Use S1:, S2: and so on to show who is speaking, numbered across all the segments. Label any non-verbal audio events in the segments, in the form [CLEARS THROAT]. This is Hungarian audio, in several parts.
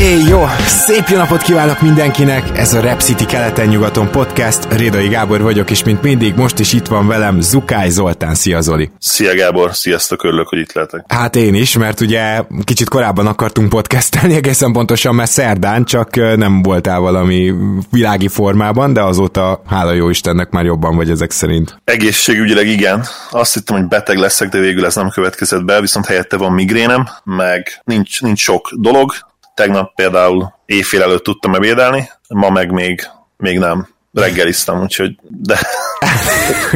S1: Éj, jó! Szép jó napot kívánok mindenkinek! Ez a Rep City keleten-nyugaton podcast. Rédai Gábor vagyok, és mint mindig most is itt van velem Zukály Zoltán. Szia Zoli!
S2: Szia Gábor, sziasztok, örülök, hogy itt lehetek.
S1: Hát én is, mert ugye kicsit korábban akartunk podcastelni, [LAUGHS] egészen pontosan, mert szerdán, csak nem voltál valami világi formában, de azóta, hála jó Istennek, már jobban vagy ezek szerint.
S2: Egészségügyileg igen. Azt hittem, hogy beteg leszek, de végül ez nem következett be, viszont helyette van migrénem, meg nincs, nincs sok dolog, Tegnap például éjfél előtt tudtam ebédelni, ma meg még, még nem reggeliztem, úgyhogy de...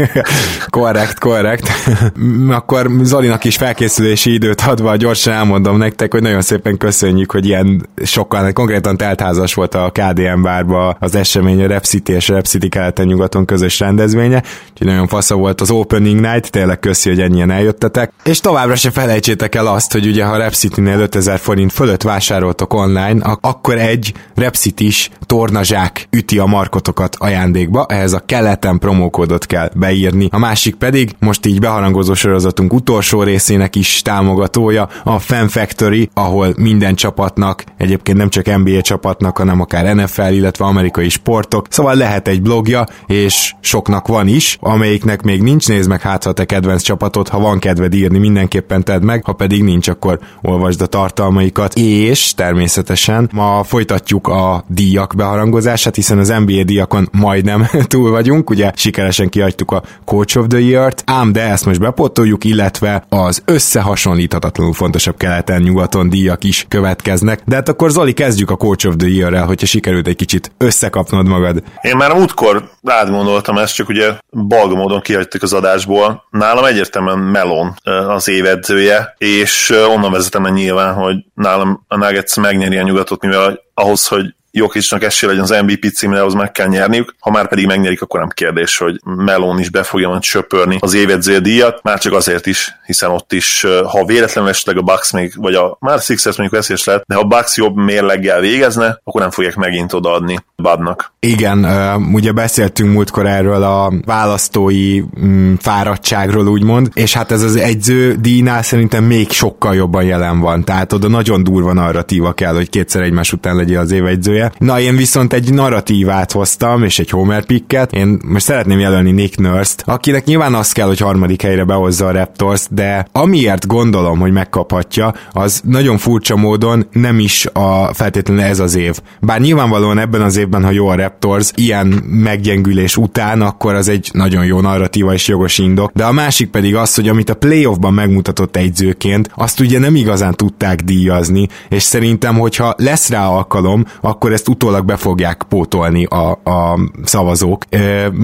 S2: [LAUGHS]
S1: korrekt, korrekt. Akkor Zolinak is felkészülési időt adva gyorsan elmondom nektek, hogy nagyon szépen köszönjük, hogy ilyen sokkal, konkrétan teltházas volt a KDM bárba az esemény, a Rep City és a Rep City keleten-nyugaton közös rendezvénye, úgyhogy nagyon fasza volt az Opening Night, tényleg köszi, hogy ennyien eljöttetek. És továbbra se felejtsétek el azt, hogy ugye ha Rep City-nél 5000 forint fölött vásároltok online, akkor egy Rep City-s tornazsák üti a markotokat ajándékba, ehhez a keleten promókódot kell beírni. A másik pedig, most így beharangozó sorozatunk utolsó részének is támogatója, a Fan Factory, ahol minden csapatnak, egyébként nem csak NBA csapatnak, hanem akár NFL, illetve amerikai sportok, szóval lehet egy blogja, és soknak van is, amelyiknek még nincs, nézd meg hát, ha te kedvenc csapatot, ha van kedved írni, mindenképpen tedd meg, ha pedig nincs, akkor olvasd a tartalmaikat, és természetesen ma folytatjuk a díjak beharangozását, hiszen az NBA díjakon majdnem [LAUGHS] túl vagyunk, ugye sikeresen kiadtuk a Coach of the Year-t, ám de ezt most bepotoljuk, illetve az összehasonlíthatatlanul fontosabb keleten-nyugaton díjak is következnek. De hát akkor Zoli, kezdjük a Coach of the Year-rel, hogyha sikerült egy kicsit összekapnod magad.
S2: Én már a múltkor rád gondoltam ezt, csak ugye balga módon kihagytuk az adásból. Nálam egyértelműen Melon az évedzője, és onnan vezetem el nyilván, hogy nálam a Nuggets megnyeri a nyugatot, mivel ahhoz, hogy Jokicnak esély legyen az MVP címre, ahhoz meg kell nyerniük. Ha már pedig megnyerik, akkor nem kérdés, hogy Melon is be fogja majd söpörni az évedző díjat, már csak azért is, hiszen ott is, ha véletlenül esetleg a Bucks még, vagy a már Sixers mondjuk veszélyes lehet, de ha a Bucks jobb mérleggel végezne, akkor nem fogják megint odaadni Budnak.
S1: Igen, ugye beszéltünk múltkor erről a választói mm, fáradtságról, úgymond, és hát ez az egyző díjnál szerintem még sokkal jobban jelen van, tehát oda nagyon durva narratíva kell, hogy kétszer egymás után legyél az év szereplője. Na, én viszont egy narratívát hoztam, és egy Homer picket. Én most szeretném jelölni Nick Nurse-t, akinek nyilván az kell, hogy harmadik helyre behozza a Raptors, de amiért gondolom, hogy megkaphatja, az nagyon furcsa módon nem is a feltétlenül ez az év. Bár nyilvánvalóan ebben az évben, ha jó a Raptors, ilyen meggyengülés után, akkor az egy nagyon jó narratíva és jogos indok. De a másik pedig az, hogy amit a playoffban megmutatott egyzőként, azt ugye nem igazán tudták díjazni, és szerintem, hogyha lesz rá alkalom, akkor akkor ezt utólag be fogják pótolni a, a szavazók.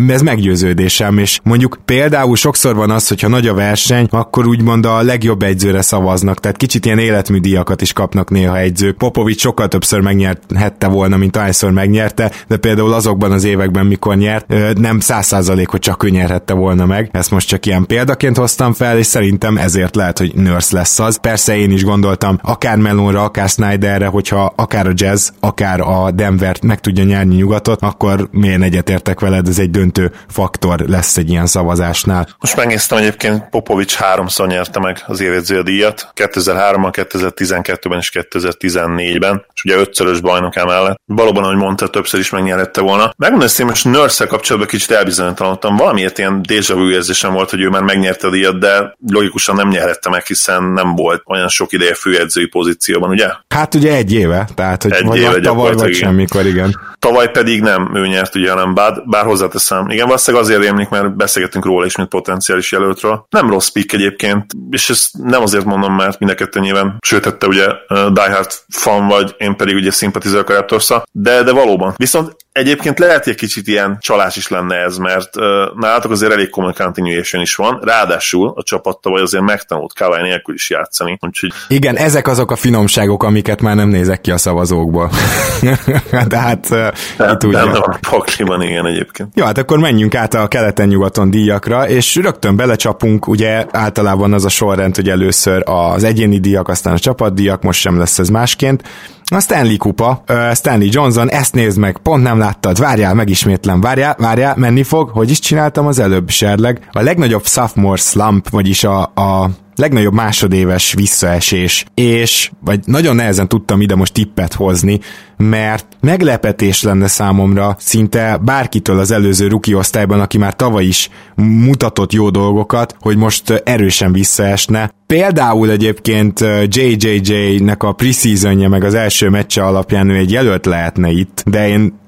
S1: Ez meggyőződésem, és mondjuk például sokszor van az, hogyha nagy a verseny, akkor úgymond a legjobb egyzőre szavaznak, tehát kicsit ilyen életműdíjakat is kapnak néha egyzők. Popovics sokkal többször megnyerhette volna, mint ahányszor megnyerte, de például azokban az években, mikor nyert, nem száz százalék, hogy csak ő nyerhette volna meg. Ezt most csak ilyen példaként hoztam fel, és szerintem ezért lehet, hogy Nurse lesz az. Persze én is gondoltam, akár Melonra, akár Snyderre, hogyha akár a jazz, akár a Denver meg tudja nyerni nyugatot, akkor milyen egyetértek veled, ez egy döntő faktor lesz egy ilyen szavazásnál.
S2: Most megnéztem egyébként, Popovics háromszor nyerte meg az évedző díjat, 2003-ban, 2012-ben és 2014-ben, és ugye ötszörös bajnok emellett. Valóban, ahogy mondta, többször is megnyerette volna. Megmondom, hogy most nurse kapcsolatban kicsit elbizonytalanodtam. Valamiért ilyen déjà vu érzésem volt, hogy ő már megnyerte a díjat, de logikusan nem nyerhette meg, hiszen nem volt olyan sok ideje főedzői pozícióban, ugye?
S1: Hát ugye egy éve, tehát hogy egy vagy éve, tavaly, vagy vagy semmikor, igen.
S2: Tavaly pedig nem ő nyert, ugye, hanem bár, bár hozzáteszem. Igen, valószínűleg azért rémlik, mert beszélgetünk róla is, mint potenciális jelöltről. Nem rossz pick egyébként, és ezt nem azért mondom, mert mind a kettő nyilván, sőt, te ugye Die Hard fan vagy, én pedig ugye szimpatizálok a raptors de, de valóban. Viszont Egyébként lehet, hogy egy kicsit ilyen csalás is lenne ez, mert uh, nálatok azért elég komoly continuation is van, ráadásul a csapat vagy azért megtanult Kawai nélkül is játszani. Úgyhogy...
S1: Igen, ezek azok a finomságok, amiket már nem nézek ki a szavazókból. [LAUGHS] [LAUGHS] De hát uh, itt ugye... Nem,
S2: a pakliban, igen egyébként.
S1: Jó, hát akkor menjünk át a keleten-nyugaton díjakra, és rögtön belecsapunk, ugye általában az a sorrend, hogy először az egyéni díjak, aztán a csapatdíjak, most sem lesz ez másként. A Stanley kupa, Stanley Johnson, ezt nézd meg, pont nem láttad, várjál, megismétlem, várjál, várjál, menni fog, hogy is csináltam az előbb, serleg. A legnagyobb sophomore slump, vagyis a, a legnagyobb másodéves visszaesés, és vagy nagyon nehezen tudtam ide most tippet hozni, mert meglepetés lenne számomra szinte bárkitől az előző ruki osztályban, aki már tavaly is mutatott jó dolgokat, hogy most erősen visszaesne. Például egyébként JJJ-nek a preseasonje meg az első meccse alapján ő egy jelölt lehetne itt, de én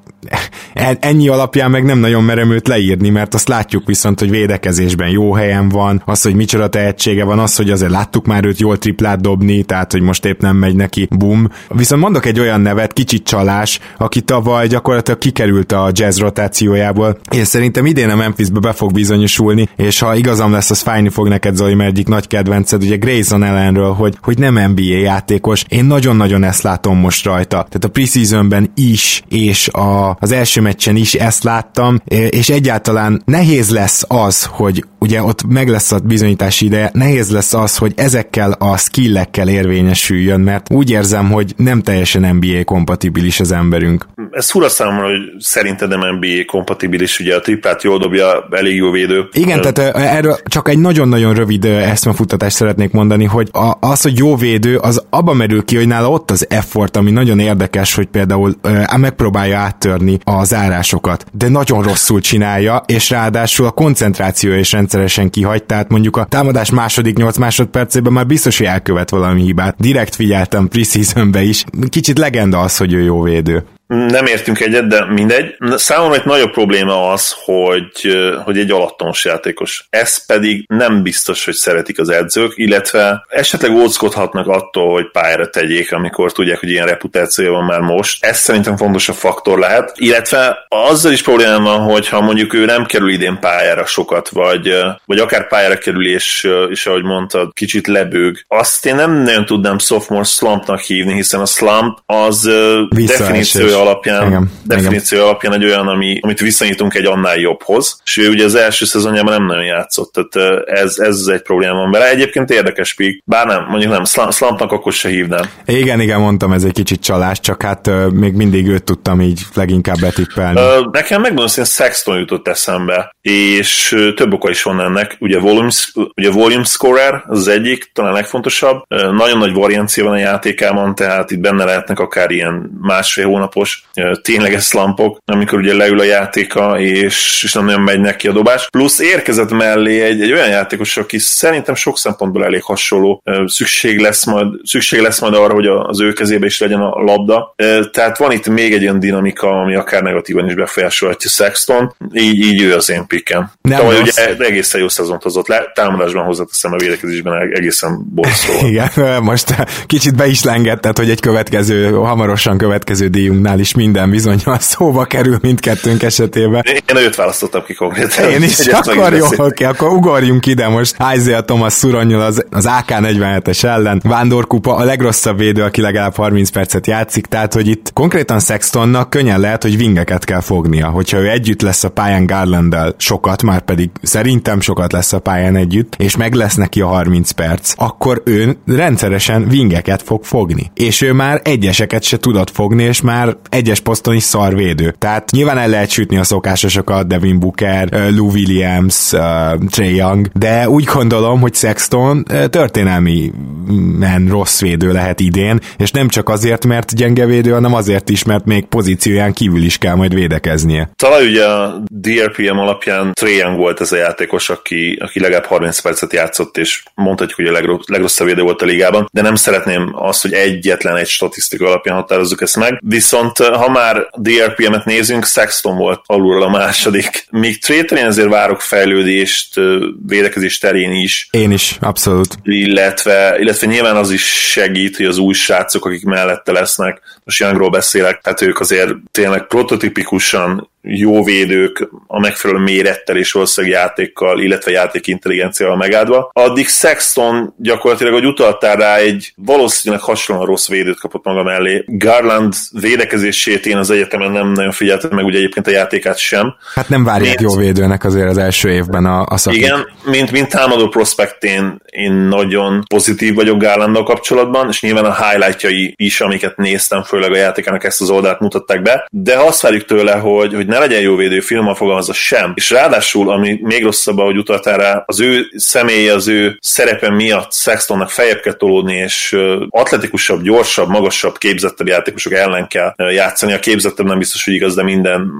S1: ennyi alapján meg nem nagyon merem őt leírni, mert azt látjuk viszont, hogy védekezésben jó helyen van, az, hogy micsoda tehetsége van, az, hogy azért láttuk már őt jól triplát dobni, tehát, hogy most épp nem megy neki, bum. Viszont mondok egy olyan nevet, kicsit csalás, aki tavaly gyakorlatilag kikerült a jazz rotációjából, és szerintem idén a Memphisbe be fog bizonyosulni, és ha igazam lesz, az fájni fog neked, Zoli, mert egyik nagy kedvenced, ugye Grayson ellenről, hogy, hogy nem NBA játékos. Én nagyon-nagyon ezt látom most rajta. Tehát a preseasonben is, és a az első meccsen is ezt láttam, és egyáltalán nehéz lesz az, hogy ugye ott meg lesz a bizonyítási ideje, nehéz lesz az, hogy ezekkel a skillekkel érvényesüljön, mert úgy érzem, hogy nem teljesen NBA kompatibilis az emberünk.
S2: Ez fura számomra, hogy szerinted nem NBA kompatibilis, ugye a triplát jól dobja, elég jó védő.
S1: Igen, tehát erről csak egy nagyon-nagyon rövid eszmefutatást szeretnék mondani, hogy az, hogy jó védő, az abban merül ki, hogy nála ott az effort, ami nagyon érdekes, hogy például megpróbálja áttörni kitörni a zárásokat, de nagyon rosszul csinálja, és ráadásul a koncentráció is rendszeresen kihagy, tehát mondjuk a támadás második 8 másodpercében már biztos, hogy elkövet valami hibát. Direkt figyeltem preseasonbe is. Kicsit legenda az, hogy ő jó védő
S2: nem értünk egyet, de mindegy. Számomra egy nagyobb probléma az, hogy, hogy egy alattomos játékos. Ez pedig nem biztos, hogy szeretik az edzők, illetve esetleg óckodhatnak attól, hogy pályára tegyék, amikor tudják, hogy ilyen reputációja van már most. Ez szerintem fontos a faktor lehet. Illetve azzal is probléma van, hogy ha mondjuk ő nem kerül idén pályára sokat, vagy, vagy akár pályára kerül, és, és ahogy mondtad, kicsit lebőg, azt én nem nagyon tudnám sophomore slumpnak hívni, hiszen a slump az definíciója alapján, igen, definíció igen. alapján egy olyan, ami, amit viszonyítunk egy annál jobbhoz, és ő ugye az első szezonjában nem nagyon játszott, tehát ez, ez egy probléma van vele. Egyébként érdekes pik, bár nem, mondjuk nem, Slumpnak akkor se hívnám.
S1: Igen, igen, mondtam, ez egy kicsit csalás, csak hát még mindig őt tudtam így leginkább betippelni.
S2: Nekem megmondom, hogy Sexton jutott eszembe, és több oka is van ennek. Ugye volume, ugye volume scorer, az, egyik, talán legfontosabb. Nagyon nagy variancia van a játékában, tehát itt benne lehetnek akár ilyen másfél hónapos játékos, tényleges slampok, amikor ugye leül a játéka, és, és nem nagyon megy neki a dobás. Plusz érkezett mellé egy, egy olyan játékos, aki szerintem sok szempontból elég hasonló. Szükség lesz majd, szükség lesz majd arra, hogy az ő kezébe is legyen a labda. Tehát van itt még egy olyan dinamika, ami akár negatívan is befolyásolhatja Sexton, így, így ő az én pikkem. Tavaly ugye egészen jó szezont hozott le, támadásban hozzáteszem a védekezésben egészen borzasztó. [LAUGHS]
S1: Igen, most kicsit be is lengetted, hogy egy következő, hamarosan következő díjunknál is minden bizonyal szóba kerül mindkettőnk esetében.
S2: Én őt választottam ki konkrétan.
S1: Én is, akkor jó, oké, akkor ugorjunk ide most. Isaiah Thomas szuronyol az, az AK-47-es ellen. Vándorkupa a legrosszabb védő, aki legalább 30 percet játszik, tehát hogy itt konkrétan Sextonnak könnyen lehet, hogy vingeket kell fognia. Hogyha ő együtt lesz a pályán Garlanddel sokat, már pedig szerintem sokat lesz a pályán együtt, és meg lesz neki a 30 perc, akkor ő rendszeresen vingeket fog fogni. És ő már egyeseket se tudott fogni, és már egyes poszton is szarvédő. Tehát nyilván el lehet sütni a szokásosokat, Devin Booker, Lou Williams, Trey Young, de úgy gondolom, hogy Sexton történelmi men rossz védő lehet idén, és nem csak azért, mert gyenge védő, hanem azért is, mert még pozícióján kívül is kell majd védekeznie.
S2: Talán ugye a DRPM alapján Trae Young volt ez a játékos, aki, aki legalább 30 percet játszott, és mondhatjuk, hogy a legrossz, legrosszabb védő volt a ligában, de nem szeretném azt, hogy egyetlen egy statisztika alapján határozzuk ezt meg. Viszont ha már DRPM-et nézünk, Sexton volt alulról a második. Míg Trae azért várok fejlődést védekezés terén is.
S1: Én is, abszolút.
S2: Illetve, illetve nyilván az is segít, hogy az új srácok, akik mellette lesznek, most Youngról beszélek, tehát ők azért tényleg prototipikusan jó védők a megfelelő mérettel és valószínűleg játékkal, illetve játék intelligenciával megáldva. Addig Sexton gyakorlatilag, hogy utaltál rá, egy valószínűleg hasonlóan rossz védőt kapott maga mellé. Garland védekezését én az egyetemen nem nagyon figyeltem meg, ugye egyébként a játékát sem.
S1: Hát nem várják mint, jó védőnek azért az első évben a, a szakik.
S2: Igen, mint, mint támadó prospektén én nagyon pozitív vagyok Garlanddal kapcsolatban, és nyilván a highlightjai is, amiket néztem, főleg a játékának ezt az oldalt mutatták be, de azt várjuk tőle, hogy, hogy ne legyen jó védő, finoman fogalmazza sem. És ráadásul, ami még rosszabb, ahogy utaltál rá, az ő személye, az ő szerepe miatt Sextonnak feljebb kell tolódni, és atletikusabb, gyorsabb, magasabb, képzettebb játékosok ellen kell játszani. A képzettebb nem biztos, hogy igaz, de minden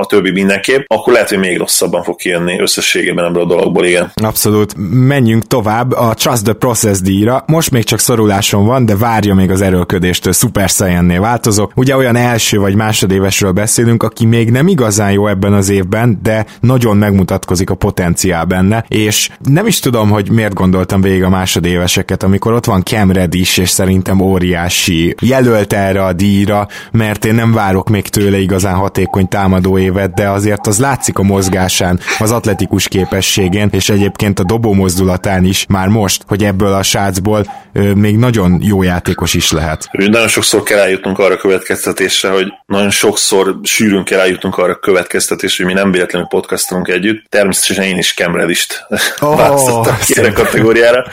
S2: a többi mindenképp, akkor lehet, hogy még rosszabban fog kijönni összességében ebből a dologból, igen.
S1: Abszolút. Menjünk tovább a Trust the Process díjra. Most még csak szoruláson van, de várja még az erőlködéstől Super Saiyan-nél változok. Ugye olyan első vagy másodévesről beszélünk, aki még nem igazán jó ebben az évben, de nagyon megmutatkozik a potenciál benne, és nem is tudom, hogy miért gondoltam végig a másodéveseket, amikor ott van Cam Reddish, és szerintem óriási jelölt erre a díjra, mert én nem várok még tőle igazán hatékony támadó évet, de azért az látszik a mozgásán, az atletikus képességén, és egyébként a dobó mozdulatán is már most, hogy ebből a srácból ö, még nagyon jó játékos is lehet.
S2: Nagyon sokszor kell eljutnunk arra a következtetésre, hogy nagyon sokszor sűrűn kell eljutnunk arra a következtetésre, hogy mi nem véletlenül podcastunk együtt. Természetesen én is Kemredist oh, [LAUGHS] választottam erre kategóriára,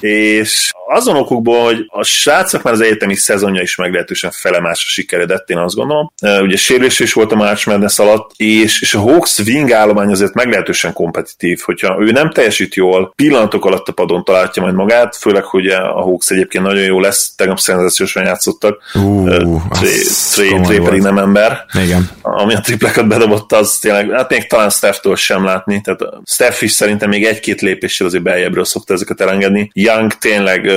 S2: és azon okokból, hogy a srácok már az egyetemi szezonja is meglehetősen felemásra sikeredett, én azt gondolom. Ugye sérülés is volt a March Madness alatt, és, és a Hawks wing állomány azért meglehetősen kompetitív, hogyha ő nem teljesít jól, pillanatok alatt a padon találja majd magát, főleg, hogy a Hawks egyébként nagyon jó lesz, tegnap szenzációsan játszottak,
S1: uh,
S2: Trey pedig nem ember.
S1: Igen.
S2: Ami a tripleket bedobott, az tényleg, hát még talán Steph-től sem látni, tehát Steph is szerintem még egy-két lépéssel azért beljebbről szokta ezeket elengedni. Young tényleg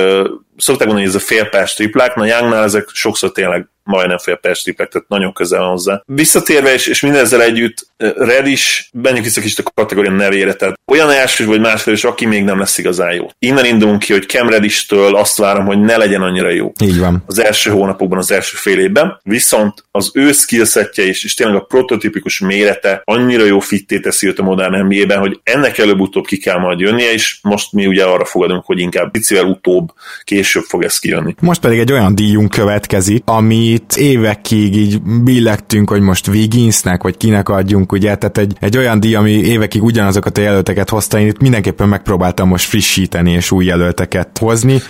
S2: szokták mondani, hogy ez a félpás triplák, na Youngnál ezek sokszor tényleg majdnem fél perc triplek, tehát nagyon közel van hozzá. Visszatérve, és, és mindezzel együtt Red is, menjünk vissza kicsit a kategória nevére, tehát olyan első vagy másodés, aki még nem lesz igazán jó. Innen indulunk ki, hogy Cam Reddish-től azt várom, hogy ne legyen annyira jó.
S1: Így van.
S2: Az első hónapokban, az első fél évben, viszont az ő skillsetje és, és tényleg a prototípikus mérete annyira jó fitté teszi őt a modern NBA-ben, hogy ennek előbb-utóbb ki kell majd jönnie, és most mi ugye arra fogadunk, hogy inkább picivel utóbb, később fog ez kijönni.
S1: Most pedig egy olyan díjunk következik, ami itt évekig így billegtünk, hogy most Wigginsnek, vagy kinek adjunk, ugye, tehát egy, egy olyan díj, ami évekig ugyanazokat a jelölteket hozta, én itt mindenképpen megpróbáltam most frissíteni és új jelölteket hozni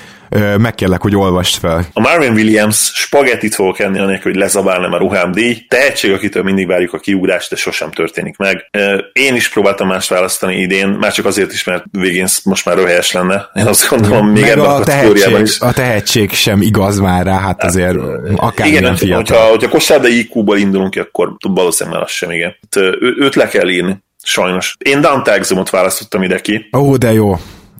S1: megkérlek, hogy olvast fel.
S2: A Marvin Williams spagettit fogok enni, anélkül, hogy lezabálnám a ruhám díj. Tehetség, akitől mindig várjuk a kiugrást, de sosem történik meg. Én is próbáltam más választani idén, már csak azért is, mert Wiggins most már röhelyes lenne. Én azt gondolom, még ebben a, a kategóriában is.
S1: A tehetség sem igaz már rá, hát azért akár
S2: igen, fiatal. Hogyha, hogyha kosárda IQ-ból indulunk ki, akkor valószínűleg az sem, igen. Hát, ő, őt le kell írni. Sajnos. Én Dante Exumot választottam ide ki.
S1: Ó, de jó.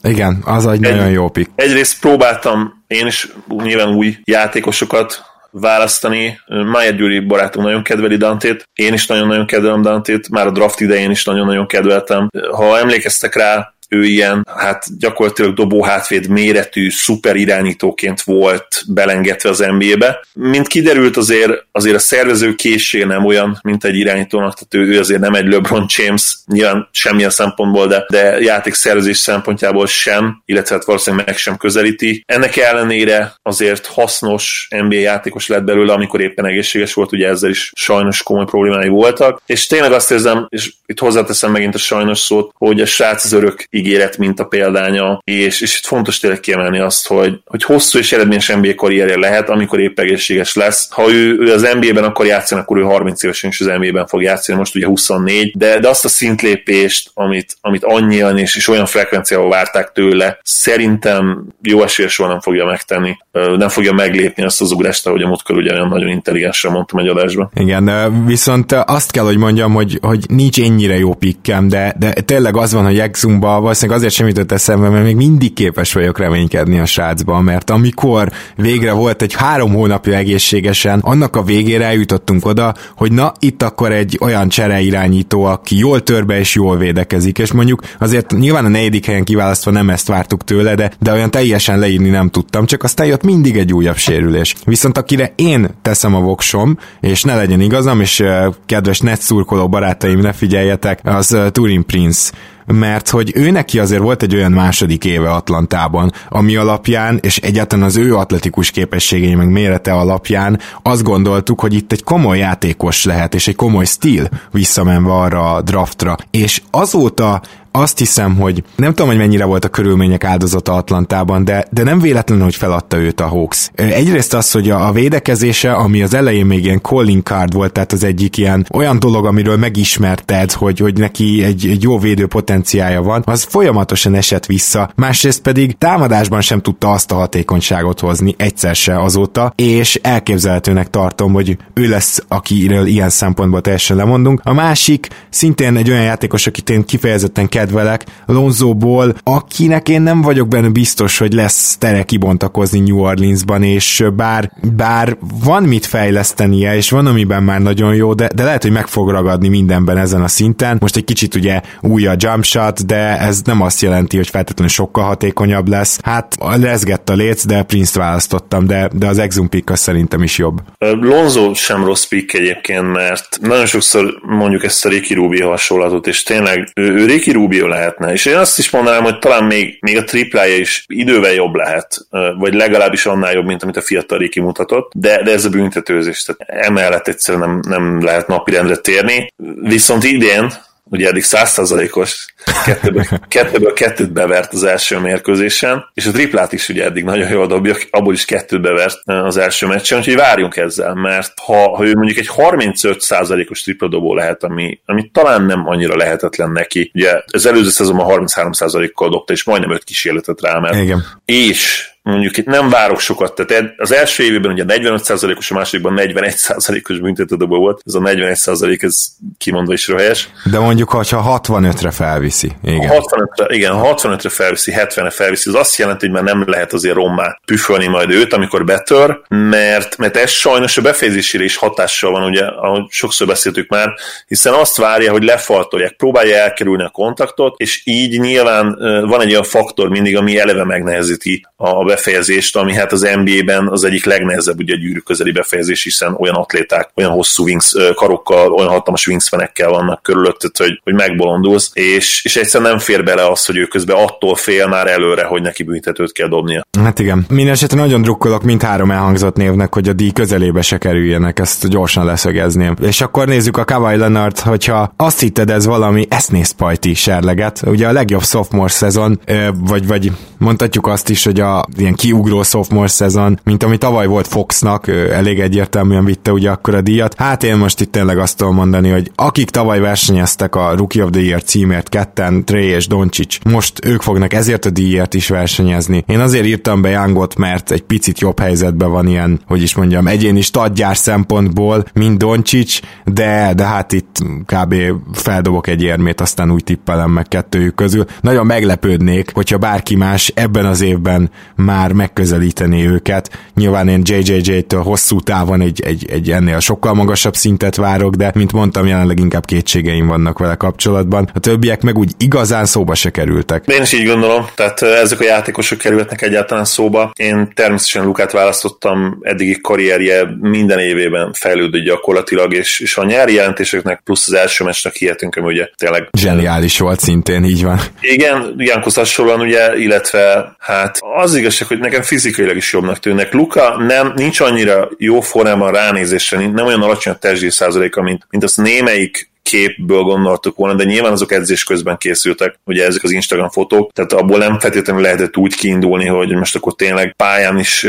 S1: Igen, az egy, egy nagyon jó pick.
S2: Egyrészt próbáltam én is nyilván új játékosokat választani. Májer Gyuri barátom nagyon kedveli Dantét, én is nagyon-nagyon kedvelem Dantét, már a draft idején is nagyon-nagyon kedveltem. Ha emlékeztek rá, ő ilyen, hát gyakorlatilag dobó hátvéd méretű, szuper irányítóként volt belengetve az NBA-be. Mint kiderült azért, azért a szervező készség nem olyan, mint egy irányítónak, tehát ő, ő azért nem egy LeBron James, nyilván semmilyen szempontból, de, de játék szervezés szempontjából sem, illetve hát valószínűleg meg sem közelíti. Ennek ellenére azért hasznos NBA játékos lett belőle, amikor éppen egészséges volt, ugye ezzel is sajnos komoly problémái voltak, és tényleg azt érzem, és itt hozzáteszem megint a sajnos szót, hogy a srác az örök ígéret, mint a példánya, és, és itt fontos tényleg kiemelni azt, hogy, hogy hosszú és eredményes NBA karrierje lehet, amikor épp egészséges lesz. Ha ő, ő az NBA-ben akar játszani, akkor ő 30 évesen is az NBA-ben fog játszani, most ugye 24, de, de azt a szintlépést, amit, amit annyian és, és olyan frekvenciával várták tőle, szerintem jó esélye soha nem fogja megtenni, nem fogja meglépni azt az ugrást, ahogy a múltkor ugye nagyon intelligensen mondtam egy adásban.
S1: Igen, viszont azt kell, hogy mondjam, hogy, hogy nincs ennyire jó pikkem, de, de tényleg az van, hogy Exumba valószínűleg azért sem jutott eszembe, mert még mindig képes vagyok reménykedni a srácban, mert amikor végre volt egy három hónapja egészségesen, annak a végére eljutottunk oda, hogy na, itt akkor egy olyan csere irányító, aki jól törbe és jól védekezik, és mondjuk azért nyilván a negyedik helyen kiválasztva nem ezt vártuk tőle, de, de olyan teljesen leírni nem tudtam, csak aztán jött mindig egy újabb sérülés. Viszont akire én teszem a voksom, és ne legyen igazam, és kedves netszurkoló barátaim, ne figyeljetek, az Turin Prince mert hogy ő neki azért volt egy olyan második éve Atlantában, ami alapján, és egyáltalán az ő atletikus képességei meg mérete alapján azt gondoltuk, hogy itt egy komoly játékos lehet, és egy komoly stíl visszamenve arra a draftra. És azóta azt hiszem, hogy nem tudom, hogy mennyire volt a körülmények áldozata Atlantában, de, de nem véletlenül, hogy feladta őt a Hawks. Egyrészt az, hogy a, a védekezése, ami az elején még ilyen calling card volt, tehát az egyik ilyen olyan dolog, amiről megismerted, hogy, hogy neki egy, egy jó védő potenciája van, az folyamatosan esett vissza. Másrészt pedig támadásban sem tudta azt a hatékonyságot hozni egyszer se azóta, és elképzelhetőnek tartom, hogy ő lesz, akiről ilyen szempontból teljesen lemondunk. A másik szintén egy olyan játékos, akit én kifejezetten kell kedvelek Lonzóból, akinek én nem vagyok benne biztos, hogy lesz tere kibontakozni New Orleansban, és bár, bár van mit fejlesztenie, és van amiben már nagyon jó, de, de lehet, hogy meg fog ragadni mindenben ezen a szinten. Most egy kicsit ugye új a jump shot, de ez nem azt jelenti, hogy feltétlenül sokkal hatékonyabb lesz. Hát lezgett a léc, de Prince-t választottam, de, de az Exum pick az szerintem is jobb.
S2: Lonzo sem rossz pick egyébként, mert nagyon sokszor mondjuk ezt a Ricky Rubio hasonlatot, és tényleg ő, ő Ricky Rubio Rubio lehetne. És én azt is mondanám, hogy talán még, még a triplája is idővel jobb lehet, vagy legalábbis annál jobb, mint amit a fiatal Riki mutatott, de, de ez a büntetőzés, tehát emellett egyszerűen nem, nem lehet napirendre térni. Viszont idén ugye eddig százszázalékos, kettőből, [LAUGHS] kettőből kettőt bevert az első mérkőzésen, és a triplát is ugye eddig nagyon jól dobja, abból is kettőt bevert az első meccsen, úgyhogy várjunk ezzel, mert ha, ha ő mondjuk egy 35%-os tripladobó lehet, ami, ami talán nem annyira lehetetlen neki, ugye az előző szezonban 33%-kal dobta, és majdnem 5 kísérletet rámert. Igen. És mondjuk itt nem várok sokat, tehát az első évben ugye 45%-os, a másikban 41%-os büntetődobó volt, ez a 41% ez kimondva is röhelyes.
S1: De mondjuk, ha 65-re felviszi.
S2: Igen. 65-re, igen, 65-re felviszi, 70-re felviszi, az azt jelenti, hogy már nem lehet azért rommá püfölni majd őt, amikor betör, mert, mert ez sajnos a befejezésére is hatással van, ugye, ahogy sokszor beszéltük már, hiszen azt várja, hogy lefaltolják, próbálja elkerülni a kontaktot, és így nyilván van egy olyan faktor mindig, ami eleve megnehezíti a befejezést, ami hát az NBA-ben az egyik legnehezebb ugye a gyűrű közeli befejezés, hiszen olyan atléták, olyan hosszú wings karokkal, olyan hatalmas wingspanekkel vannak körülötted, hogy, hogy megbolondulsz, és, és egyszerűen nem fér bele az, hogy ő közben attól fél már előre, hogy neki büntetőt kell dobnia.
S1: Hát igen. Mindenesetre nagyon drukkolok mind három elhangzott névnek, hogy a díj közelébe se kerüljenek, ezt gyorsan leszögezném. És akkor nézzük a Kawhi Leonard, hogyha azt hitted ez valami esznészpajti serleget, ugye a legjobb sophomore szezon, vagy, vagy mondhatjuk azt is, hogy a ilyen kiugró sophomore szezon, mint ami tavaly volt Foxnak, elég egyértelműen vitte ugye akkor a díjat. Hát én most itt tényleg azt tudom mondani, hogy akik tavaly versenyeztek a Rookie of the Year címért ketten, Trey és Doncic, most ők fognak ezért a díjért is versenyezni. Én azért írtam be Youngot, mert egy picit jobb helyzetben van ilyen, hogy is mondjam, egyéni stadgyár szempontból, mint Doncic, de, de hát itt kb. feldobok egy érmét, aztán úgy tippelem meg kettőjük közül. Nagyon meglepődnék, hogyha bárki más ebben az évben már megközelíteni őket. Nyilván én JJJ-től hosszú távon egy, egy, egy ennél sokkal magasabb szintet várok, de mint mondtam, jelenleg inkább kétségeim vannak vele kapcsolatban. A többiek meg úgy igazán szóba se kerültek.
S2: Én is így gondolom, tehát ezek a játékosok kerülhetnek egyáltalán szóba. Én természetesen Lukát választottam, eddigi karrierje minden évében fejlődött gyakorlatilag, és, és a nyári jelentéseknek plusz az első meccsnek hihetünk, ami ugye tényleg...
S1: Zseniális volt szintén, így van.
S2: Igen, Jankos hasonlóan ugye, illetve hát az igazság, hogy nekem fizikailag is jobbnak tűnnek. Luka nem, nincs annyira jó formában ránézésre, nem olyan alacsony a testzsír százaléka, mint, mint azt némelyik képből gondoltuk volna, de nyilván azok edzés közben készültek, ugye ezek az Instagram fotók, tehát abból nem feltétlenül lehetett úgy kiindulni, hogy most akkor tényleg pályán is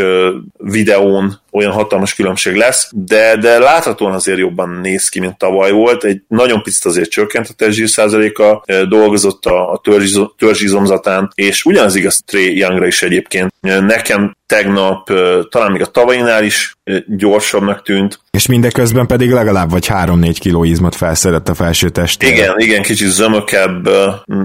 S2: videón olyan hatalmas különbség lesz, de, de láthatóan azért jobban néz ki, mint tavaly volt. Egy nagyon picit azért csökkent a testzsír százaléka, dolgozott a, a törzsizomzatán, és ugyanaz igaz Trey Youngra is egyébként. Nekem tegnap, talán még a tavainál is gyorsabbnak tűnt.
S1: És mindeközben pedig legalább vagy 3-4 kiló izmot felszedett a felső testére.
S2: Igen, igen, kicsit zömökebb,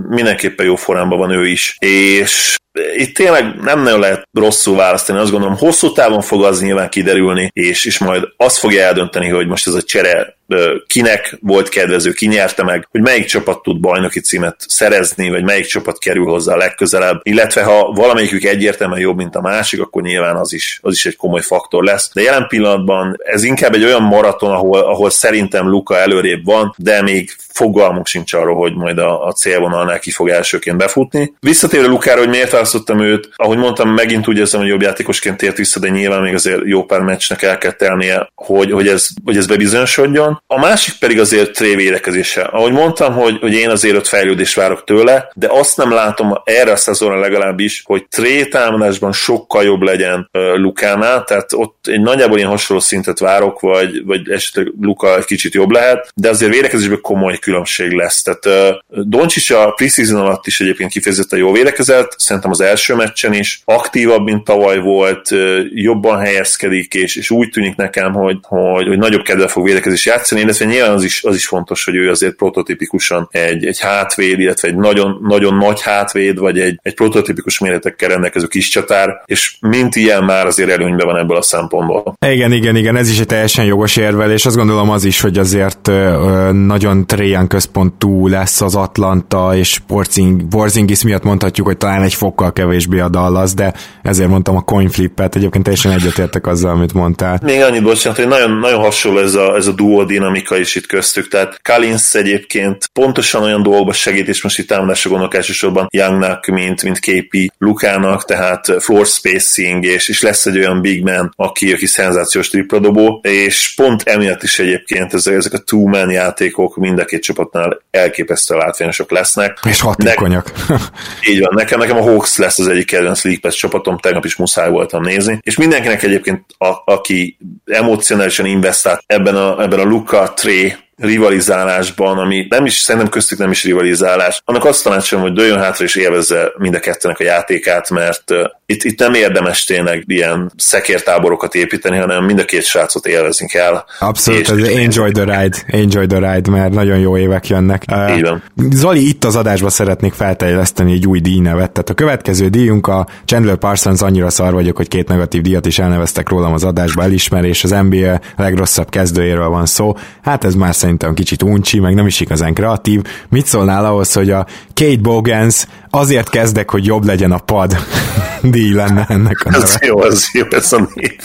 S2: mindenképpen jó formában van ő is. És itt tényleg nem nagyon lehet rosszul választani, azt gondolom, hosszú távon fog az nyilván kiderülni, és, és majd azt fogja eldönteni, hogy most ez a csere kinek volt kedvező, ki nyerte meg, hogy melyik csapat tud bajnoki címet szerezni, vagy melyik csapat kerül hozzá a legközelebb, illetve ha valamelyikük egyértelműen jobb, mint a másik, akkor nyilván az is, az is egy komoly faktor lesz. De jelen pillanatban ez inkább egy olyan maraton, ahol, ahol szerintem Luka előrébb van, de még fogalmunk sincs arról, hogy majd a, a célvonalnál ki fog elsőként befutni. Visszatérő Lukára, hogy miért választottam őt, ahogy mondtam, megint úgy érzem, hogy jobb játékosként tért vissza, de nyilván még azért jó pár meccsnek el kell telnie, hogy, hogy, ez, hogy ez bebizonyosodjon. A másik pedig azért Tré védekezése. Ahogy mondtam, hogy, hogy én azért ott fejlődést várok tőle, de azt nem látom erre a szezonra legalábbis, hogy Tré támadásban sokkal jobb legyen Lukánál, tehát ott egy nagyjából ilyen hasonló szintet várok, vagy, vagy esetleg Luka egy kicsit jobb lehet, de azért védekezésben komoly különbség lesz. Tehát Doncsics a preseason alatt is egyébként kifejezetten jó védekezett, szerintem az első meccsen is, aktívabb, mint tavaly volt, jobban helyezkedik, és, és úgy tűnik nekem, hogy, hogy, hogy nagyobb kedve fog védekezés játszani, illetve nyilván az is, az is fontos, hogy ő azért prototipikusan egy, egy hátvéd, illetve egy nagyon, nagyon nagy hátvéd, vagy egy, egy prototipikus méretekkel rendelkező kis csatár, és mint ilyen már azért előnyben van ebből a szempontból.
S1: Igen, igen, igen, ez is egy teljesen jogos érvelés. Azt gondolom az is, hogy azért nagyon Trajan központú lesz az Atlanta, és Porzing, Porzingis miatt mondhatjuk, hogy talán egy fokkal kevésbé a Dallas, de ezért mondtam a coin flippet, egyébként teljesen egyetértek azzal, amit mondtál.
S2: Még annyit bocsánat, hogy nagyon, nagyon hasonló ez a, ez a duo dinamika is itt köztük, tehát Kalins egyébként pontosan olyan dolgokban segít, és most itt támadásra gondolok elsősorban Youngnak, mint, mint KP Lukának, tehát floor spacing, és, és lesz egy olyan big man, aki, aki szenzációs tripladobó, és pont emiatt is egyébként ezek, ezek a two-man játékok mind a két csapatnál elképesztő látványosok lesznek.
S1: És hatékonyak.
S2: Ne, így van, nekem, nekem a Hawks lesz az egyik kedvenc League Pass csapatom, tegnap is muszáj voltam nézni, és mindenkinek egyébként, a, aki emocionálisan investált ebben a, ebben a Luka Tré rivalizálásban, ami nem is, szerintem köztük nem is rivalizálás, annak azt tanácsolom, hogy dőjön hátra és élvezze mind a kettőnek a játékát, mert itt, itt nem érdemes tényleg ilyen szekértáborokat építeni, hanem mind a két srácot élvezni kell.
S1: Abszolút, ez enjoy the ride, enjoy the ride, mert nagyon jó évek jönnek.
S2: Így van.
S1: Zoli, itt az adásban szeretnék felteljeszteni egy új díjnevet, tehát a következő díjunk a Chandler Parsons annyira szar vagyok, hogy két negatív díjat is elneveztek rólam az adásba, elismerés, az NBA legrosszabb kezdőjéről van szó, hát ez már szerintem kicsit uncsi, meg nem is igazán kreatív. Mit szólnál ahhoz, hogy a Kate Bogans azért kezdek, hogy jobb legyen a pad [LAUGHS] díj lenne ennek a
S2: neve. Ez jó, ez jó, ez a név.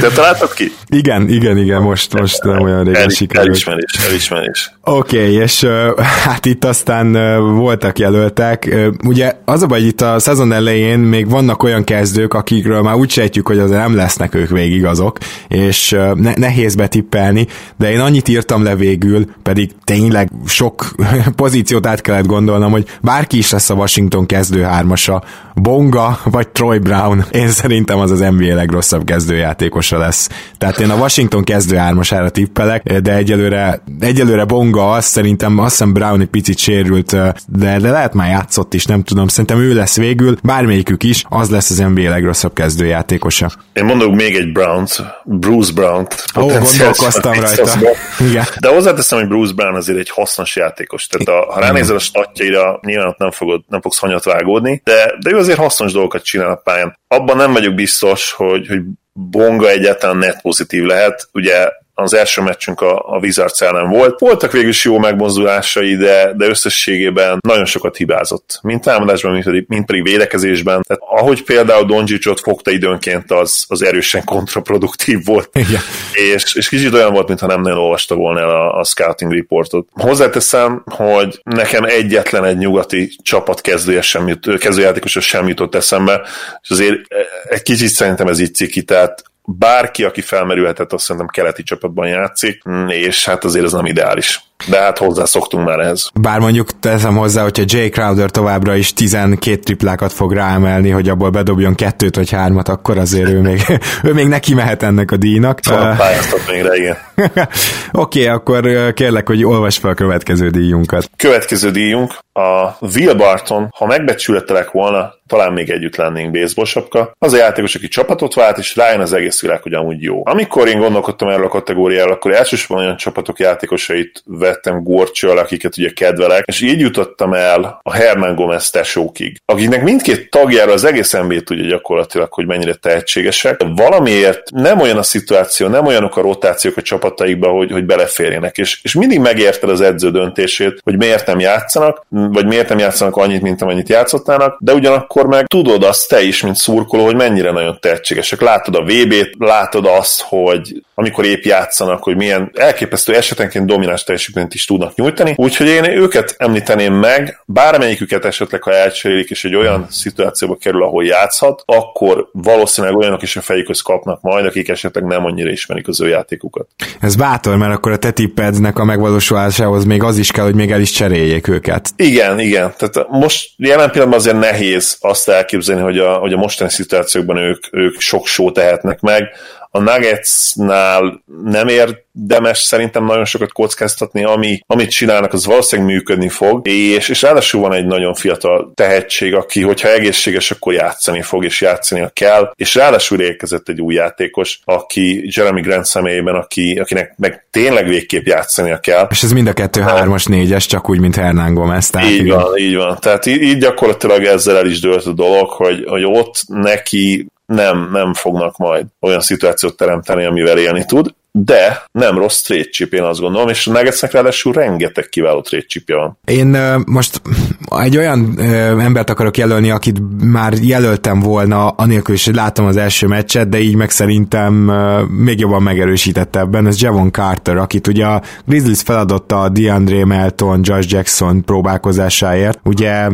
S2: Te találtad ki?
S1: Igen, igen, igen, most, most nem olyan régen El, sikerült.
S2: Elismerés, elismerés.
S1: Oké, okay, és uh, hát itt aztán uh, voltak jelöltek. Uh, ugye az a baj, itt a szezon elején még vannak olyan kezdők, akikről már úgy sejtjük, hogy azért nem lesznek ők végig azok, és ne, nehéz betippelni, de én annyit írtam le végül, pedig tényleg sok [LAUGHS] pozíciót át kellett gondolnom, hogy bárki is lesz a Washington kezdő hármasa, Bonga vagy Troy Brown, én szerintem az az NBA legrosszabb kezdőjátékosa lesz. Tehát én a Washington kezdő hármasára tippelek, de egyelőre, egyelőre Bonga az, szerintem azt hiszem Brown egy picit sérült, de, de lehet már játszott is, nem tudom, szerintem ő lesz végül, bármelyikük is, az lesz az NBA legrosszabb kezdőjátékosa.
S2: Én mondok még egy Brown-t, Bruce Brown-t.
S1: Ó, gondolkoztam rajta.
S2: Igen. De hozzáteszem, hogy Bruce Brown azért egy hasznos játékos. Tehát a, ha ránézel a statjaira, nyilván nem, fogod, nem fogsz hanyat vágódni, de, de ő azért hasznos dolgokat csinál a pályán. Abban nem vagyok biztos, hogy, hogy Bonga egyáltalán net pozitív lehet. Ugye az első meccsünk a, a Wizards ellen volt. Voltak végül is jó megmozdulásai, de, de összességében nagyon sokat hibázott. Mint támadásban, mint pedig, mint pedig védekezésben. Tehát ahogy például Donjicsot fogta időnként, az, az erősen kontraproduktív volt.
S1: Igen.
S2: És, és kicsit olyan volt, mintha nem nagyon olvasta volna el a, a scouting reportot. Hozzáteszem, hogy nekem egyetlen egy nyugati csapat kezdője sem jut, kezdőjátékosa sem jutott eszembe, és azért egy kicsit szerintem ez így ciki, tehát bárki, aki felmerülhetett, azt szerintem keleti csapatban játszik, és hát azért ez nem ideális. De hát hozzászoktunk már ehhez.
S1: Bár mondjuk teszem hozzá, hogyha Jay Crowder továbbra is 12 triplákat fog ráemelni, hogy abból bedobjon kettőt vagy hármat, akkor azért ő még, [LAUGHS] ő még neki mehet ennek a díjnak.
S2: Pályáztat még rá, igen. [LAUGHS]
S1: Oké, okay, akkor kérlek, hogy olvasd fel a következő díjunkat.
S2: Következő díjunk a Will Barton, ha megbecsületelek volna, talán még együtt lennénk baseball sapka. Az a játékos, aki csapatot vált, és rájön az egész világ, hogy amúgy jó. Amikor én gondolkodtam erről a kategóriáról, akkor elsősorban olyan csapatok játékosait vettem gorcsal, akiket ugye kedvelek, és így jutottam el a Herman Gomez tesókig, akiknek mindkét tagjára az egész NBA tudja gyakorlatilag, hogy mennyire tehetségesek. Valamiért nem olyan a szituáció, nem olyanok a rotációk a csapataikba, hogy, hogy beleférjenek, és, és mindig megérted az edző döntését, hogy miért nem játszanak, vagy miért nem játszanak annyit, mint amennyit játszottának, de ugyanakkor meg tudod azt te is, mint szurkoló, hogy mennyire nagyon tehetségesek. Látod a VB-t, látod azt, hogy amikor épp játszanak, hogy milyen elképesztő esetenként domináns teljesítményt is tudnak nyújtani. Úgyhogy én őket említeném meg, bármelyiküket esetleg, ha elcserélik, és egy olyan szituációba kerül, ahol játszhat, akkor valószínűleg olyanok is a fejükhöz kapnak majd, akik esetleg nem annyira ismerik az ő játékukat.
S1: Ez bátor, mert akkor a te tippednek a megvalósulásához még az is kell, hogy még el is cseréljék őket.
S2: Igen, igen. Tehát most jelen pillanatban azért nehéz azt elképzelni, hogy a, hogy a mostani szituációkban ők, ők sok só tehetnek meg a Nuggetsnál nem érdemes szerintem nagyon sokat kockáztatni, ami, amit csinálnak, az valószínűleg működni fog, és, és ráadásul van egy nagyon fiatal tehetség, aki, hogyha egészséges, akkor játszani fog, és játszani kell, és ráadásul érkezett egy új játékos, aki Jeremy Grant személyében, aki, akinek meg tényleg végképp játszania kell.
S1: És ez mind a kettő hármas, négyes, csak úgy, mint Hernán Gomez.
S2: Tehát így van, így van. Tehát így, így gyakorlatilag ezzel el is dőlt a dolog, hogy, hogy ott neki nem, nem fognak majd olyan szituációt teremteni, amivel élni tud, de nem rossz trade én azt gondolom, és a Nuggetsnek ráadásul rengeteg kiváló trade van.
S1: Én uh, most egy olyan uh, embert akarok jelölni, akit már jelöltem volna, anélkül is, hogy láttam az első meccset, de így meg szerintem uh, még jobban megerősítette ebben, ez Javon Carter, akit ugye a Grizzlies feladotta a DeAndre Melton, Josh Jackson próbálkozásáért. Ugye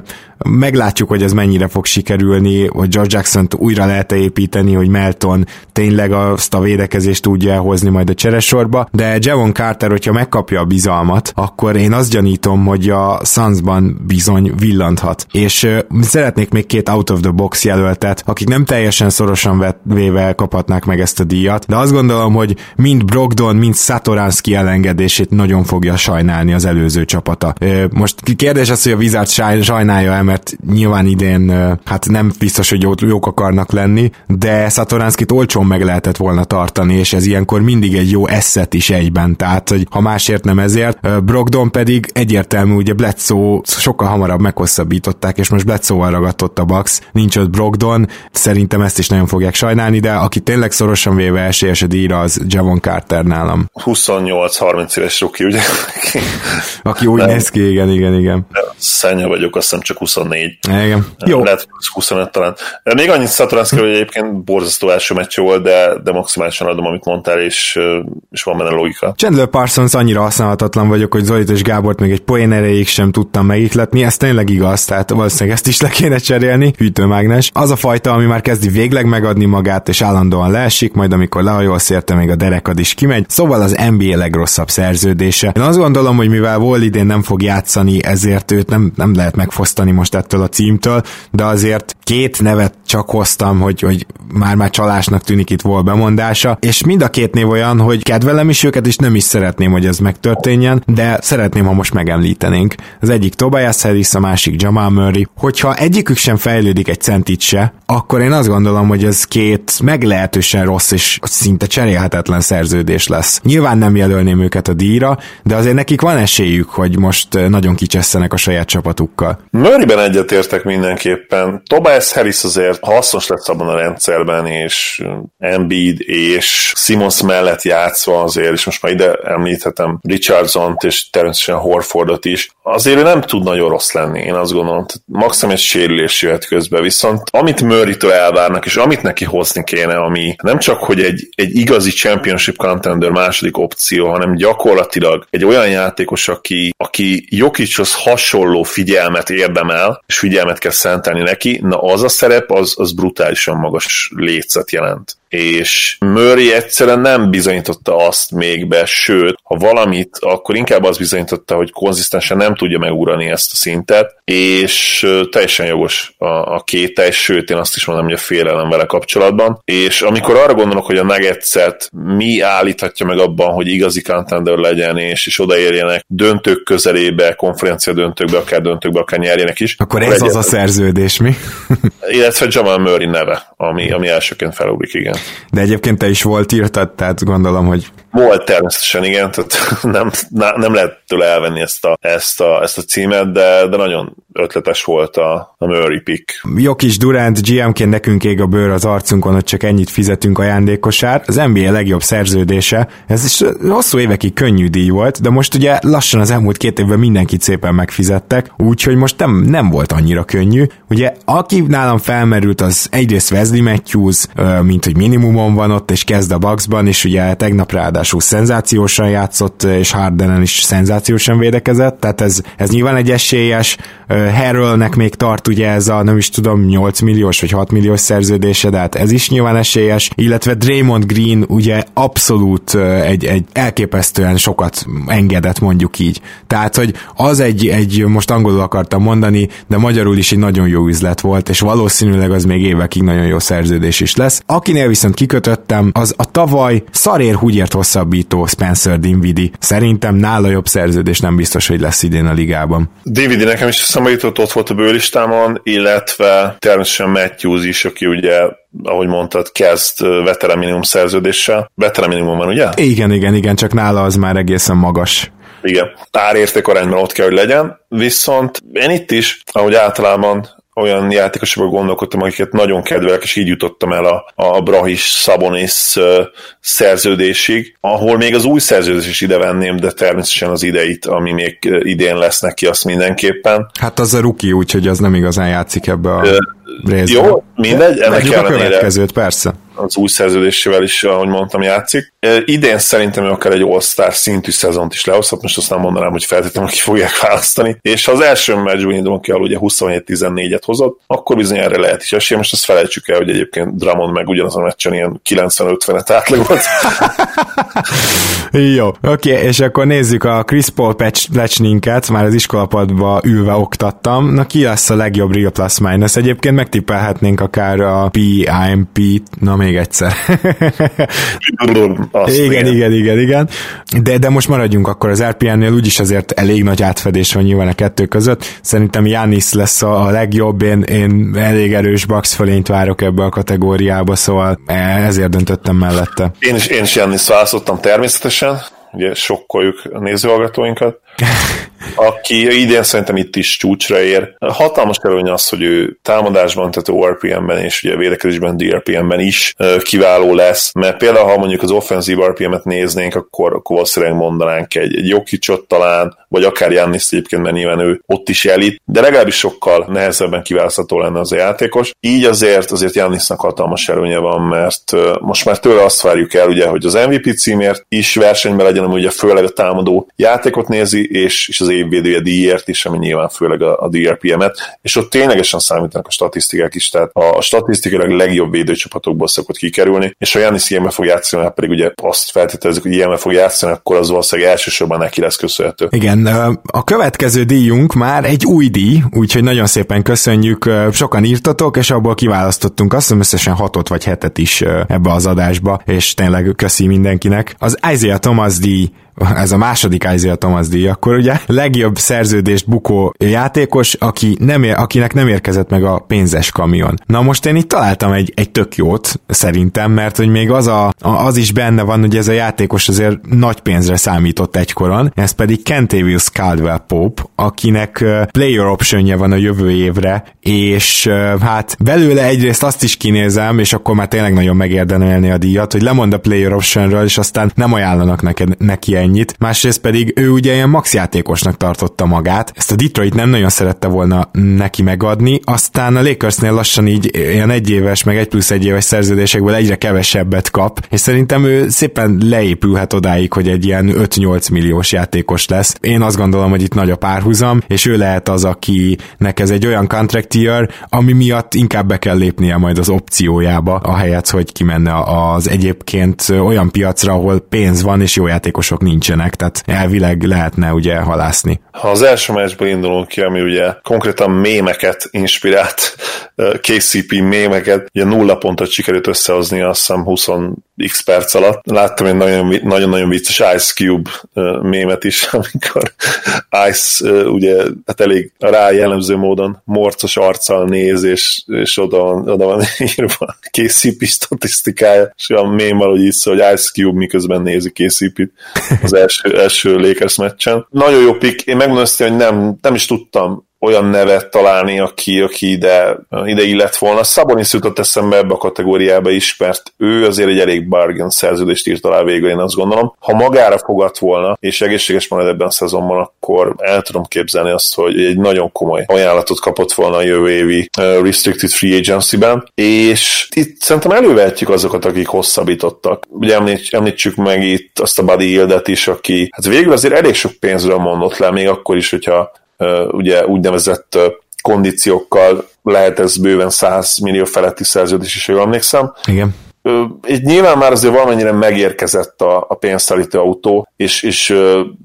S1: meglátjuk, hogy ez mennyire fog sikerülni, hogy George Jackson-t újra lehet építeni, hogy Melton tényleg azt a védekezést tudja hozni majd a cseresorba, de Javon Carter, hogyha megkapja a bizalmat, akkor én azt gyanítom, hogy a Sunsban bizony villanthat. És szeretnék még két out of the box jelöltet, akik nem teljesen szorosan véve kaphatnák meg ezt a díjat, de azt gondolom, hogy mind Brogdon, mind Satoranski elengedését nagyon fogja sajnálni az előző csapata. Most kérdés az, hogy a Wizards sajnálja-e, mert nyilván idén hát nem biztos, hogy jók akarnak lenni, de Szatoránszkit olcsón meg lehetett volna tartani, és ez ilyenkor mindig egy jó eszet is egyben, tehát hogy ha másért nem ezért. Brogdon pedig egyértelmű, ugye Bledsoe sokkal hamarabb meghosszabbították, és most Bledsoe-val ragadtott a Bucks, nincs ott Brogdon, szerintem ezt is nagyon fogják sajnálni, de aki tényleg szorosan véve esélyes a díjra, az Javon Carter nálam.
S2: 28-30 éves roki, ugye?
S1: aki úgy nem. néz ki, igen, igen, igen.
S2: Szenya vagyok, azt hiszem csak 24.
S1: Igen.
S2: Jó. Lehet, 25 talán. Még annyit Satoranszki, hogy egyébként borzasztó első meccs volt, de, de maximálisan adom, amit mondtál, és, és van benne logika.
S1: Chandler Parsons annyira használhatatlan vagyok, hogy Zolit és Gábort még egy poén erejéig sem tudtam megikletni, ez tényleg igaz, tehát valószínűleg ezt is le kéne cserélni, hűtőmágnes. Az a fajta, ami már kezdi végleg megadni magát, és állandóan leesik, majd amikor lehajolsz érte, még a derekad is kimegy. Szóval az NBA legrosszabb szerződése. Én azt gondolom, hogy mivel Wall idén nem fog játszani, ezért őt nem, nem lehet megfosztani most ettől a címtől, de azért két nevet csak hoztam, hogy, hogy már-már csalásnak tűnik itt volt bemondása, és mind a két név olyan, hogy kedvelem is őket, és nem is szeretném, hogy ez megtörténjen, de szeretném, ha most megemlítenénk. Az egyik Tobias Harris, a másik Jamal Murray. Hogyha egyikük sem fejlődik egy centit se, akkor én azt gondolom, hogy ez két meglehetősen rossz és szinte cserélhetetlen szerződés lesz. Nyilván nem jelölném őket a díjra, de azért nekik van esélyük, hogy most nagyon kicsesszenek a saját csapatukkal.
S2: Murrayben egyetértek mindenképpen. Tobias Harris azért hasznos lesz abban a rendszerben, és Embiid és Simons mellett játszva azért, és most már ide említhetem Richardson-t és természetesen Horfordot is, azért ő nem tud nagyon rossz lenni, én azt gondolom. Maximum egy sérülés jöhet közben, viszont amit Murray-től elvárnak, és amit neki hozni kéne, ami nem csak, hogy egy, egy igazi championship contender második opció, hanem gyakorlatilag egy olyan játékos, aki, aki Jokichoz hasonló figyelmet érdemel, és figyelmet kell szentelni neki, na az a szerep, az, az brutálisan magas létszet jelent és Murray egyszerűen nem bizonyította azt még be, sőt, ha valamit, akkor inkább az bizonyította, hogy konzisztensen nem tudja megúrani ezt a szintet, és teljesen jogos a, a kétel, sőt, én azt is mondom, hogy a félelem vele kapcsolatban, és amikor arra gondolok, hogy a Nuggets-et mi állíthatja meg abban, hogy igazi contender legyen, és, és odaérjenek döntők közelébe, konferencia döntőkbe, akár döntőkbe, akár nyerjenek is.
S1: Akkor ez az a szerződés, mi?
S2: illetve Jamal Murray neve, ami, ami elsőként felugrik, igen.
S1: De egyébként te is volt írtad, tehát gondolom, hogy
S2: volt természetesen, igen, tehát [LAUGHS] nem, nem lehet tőle elvenni ezt a, ezt a, ezt a címet, de, de nagyon ötletes volt a, a Murray pick.
S1: Jó kis Durant, GM-ként nekünk ég a bőr az arcunkon, hogy csak ennyit fizetünk ajándékosár. Az NBA legjobb szerződése, ez is hosszú évekig könnyű díj volt, de most ugye lassan az elmúlt két évben mindenkit szépen megfizettek, úgyhogy most nem, nem volt annyira könnyű. Ugye aki nálam felmerült, az egyrészt Wesley Matthews, mint hogy minimumon van ott, és kezd a Bucksban, és ugye tegnap ráadásul szenzációsan játszott, és Hardenen is szenzációsan védekezett, tehát ez, ez nyilván egy esélyes. Harrellnek még tart ugye ez a nem is tudom 8 milliós vagy 6 milliós szerződése, de hát ez is nyilván esélyes, illetve Draymond Green ugye abszolút egy, egy elképesztően sokat engedett mondjuk így. Tehát, hogy az egy, egy most angolul akartam mondani, de magyarul is egy nagyon jó üzlet volt, és valószínűleg az még évekig nagyon jó szerződés is lesz. Akinél viszont kikötöttem, az a tavaly szarér húgyért hosszabbító Spencer Dinwiddie. Szerintem nála jobb szerződés nem biztos, hogy lesz idén a ligában.
S2: Dinwiddie nekem is eszembe jutott, ott volt a bőlistámon, illetve természetesen Matthews is, aki ugye ahogy mondtad, kezd veterán minimum szerződéssel. Veterán minimum van, ugye?
S1: Igen, igen, igen, csak nála az már egészen magas.
S2: Igen, árérték arányban ott kell, hogy legyen, viszont én itt is, ahogy általában olyan játékosokban gondolkodtam, akiket nagyon kedvelek, és így jutottam el a, a Brahis Szabonis szerződésig, ahol még az új szerződés is ide venném, de természetesen az ideit, ami még idén lesz neki, azt mindenképpen.
S1: Hát az a ruki, úgyhogy az nem igazán játszik ebbe a
S2: részben. Jó, mindegy, ennek
S1: ellenére. a következőt, persze
S2: az új szerződésével is, ahogy mondtam, játszik. Idén szerintem ő akár egy All-Star szintű szezont is lehozhat, most azt nem mondanám, hogy feltétlenül ki fogják választani. És ha az első meccsben indulunk ki, ugye 27-14-et hozott, akkor bizony erre lehet is esély. Most azt felejtsük el, hogy egyébként Dramon meg ugyanaz a meccsen ilyen 90-50-et átlagolt. [LAUGHS]
S1: Jó, oké, okay, és akkor nézzük a Chris Paul plecsninket, már az iskolapadba ülve oktattam. Na ki lesz a legjobb Real Plus Minus? Egyébként megtippelhetnénk akár a PIMP-t, na még egyszer. Azt igen, igen, igen, igen. De, de most maradjunk akkor az RPN-nél, úgyis azért elég nagy átfedés van nyilván a kettő között. Szerintem Janis lesz a, a legjobb, én, én elég erős Bucks fölényt várok ebbe a kategóriába, szóval ezért döntöttem mellette.
S2: Én is, én is Janis választottam természetesen, ugye sokkoljuk a nézőhallgatóinkat. [LAUGHS] aki idén szerintem itt is csúcsra ér. Hatalmas előny az, hogy ő támadásban, tehát ORPM-ben és ugye védekezésben DRPM-ben is kiváló lesz, mert például ha mondjuk az offenzív RPM-et néznénk, akkor, akkor valószínűleg mondanánk egy, egy Jokicsot talán, vagy akár Jannis egyébként, mert nyilván ő ott is elit, de legalábbis sokkal nehezebben kiválasztható lenne az a játékos. Így azért azért Jannisnak hatalmas előnye van, mert most már tőle azt várjuk el, ugye, hogy az MVP címért is versenyben legyen, ugye főleg a támadó játékot nézi, és, és az évvédője díjért is, ami nyilván főleg a, a DRPM-et, és ott ténylegesen számítanak a statisztikák is, tehát a, a statisztikailag legjobb védőcsapatokból szokott kikerülni, és ha Janis ilyenbe fog játszani, hát pedig ugye azt feltételezzük, hogy ilyenbe fog játszani, akkor az valószínűleg elsősorban neki lesz köszönhető.
S1: Igen, a következő díjunk már egy új díj, úgyhogy nagyon szépen köszönjük, sokan írtatok, és abból kiválasztottunk azt hiszem összesen hatot vagy hetet is ebbe az adásba, és tényleg köszi mindenkinek. Az Isaiah Thomas díj ez a második Isaiah Thomas díj, akkor ugye legjobb szerződést bukó játékos, aki nem ér, akinek nem érkezett meg a pénzes kamion. Na most én itt találtam egy, egy tök jót, szerintem, mert hogy még az, a, az is benne van, hogy ez a játékos azért nagy pénzre számított egykoron, ez pedig Kentavious Caldwell Pope, akinek player optionja van a jövő évre, és hát belőle egyrészt azt is kinézem, és akkor már tényleg nagyon megérdemelni a díjat, hogy lemond a player optionről, és aztán nem ajánlanak neked, neki ennyit, másrészt pedig ő ugye ilyen max játékosnak tartotta magát, ezt a Detroit nem nagyon szerette volna neki megadni, aztán a Lakersnél lassan így ilyen egyéves, meg egy plusz egy éves szerződésekből egyre kevesebbet kap, és szerintem ő szépen leépülhet odáig, hogy egy ilyen 5-8 milliós játékos lesz. Én azt gondolom, hogy itt nagy a párhuzam, és ő lehet az, akinek ez egy olyan contract year, ami miatt inkább be kell lépnie majd az opciójába, ahelyett, hogy kimenne az egyébként olyan piacra, ahol pénz van, és jó játékosok nincsenek, tehát elvileg lehetne ugye halászni.
S2: Ha az első meccsből indulunk ki, ami ugye konkrétan mémeket inspirált, KCP mémeket, ugye nulla pontot sikerült összehozni, azt hiszem 20 x perc alatt. Láttam egy nagyon-nagyon vicces Ice Cube mémet is, [LAUGHS] amikor Ice ugye hát elég rá jellemző módon morcos arccal néz, és, és oda, van, oda van [LAUGHS] írva KCP statisztikája, és a mém valahogy így szó, hogy Ice Cube miközben nézi KCP-t az első, első Lakers meccsen. Nagyon jó pick, én megmondom hogy nem, nem is tudtam olyan nevet találni, aki, aki ide, ide illett volna. Szabonis jutott eszembe ebbe a kategóriába is, mert ő azért egy elég bargain szerződést írt alá végül, én azt gondolom. Ha magára fogadt volna, és egészséges marad ebben a szezonban, akkor el tudom képzelni azt, hogy egy nagyon komoly ajánlatot kapott volna a jövő évi Restricted Free Agency-ben, és itt szerintem elővehetjük azokat, akik hosszabbítottak. Ugye említsük meg itt azt a Buddy Hildet is, aki hát végül azért elég sok pénzről mondott le, még akkor is, hogyha ugye úgynevezett kondíciókkal lehet ez bőven 100 millió feletti szerződés is, jól emlékszem.
S1: Igen.
S2: Így nyilván már azért valamennyire megérkezett a, a pénzszállító autó, és, és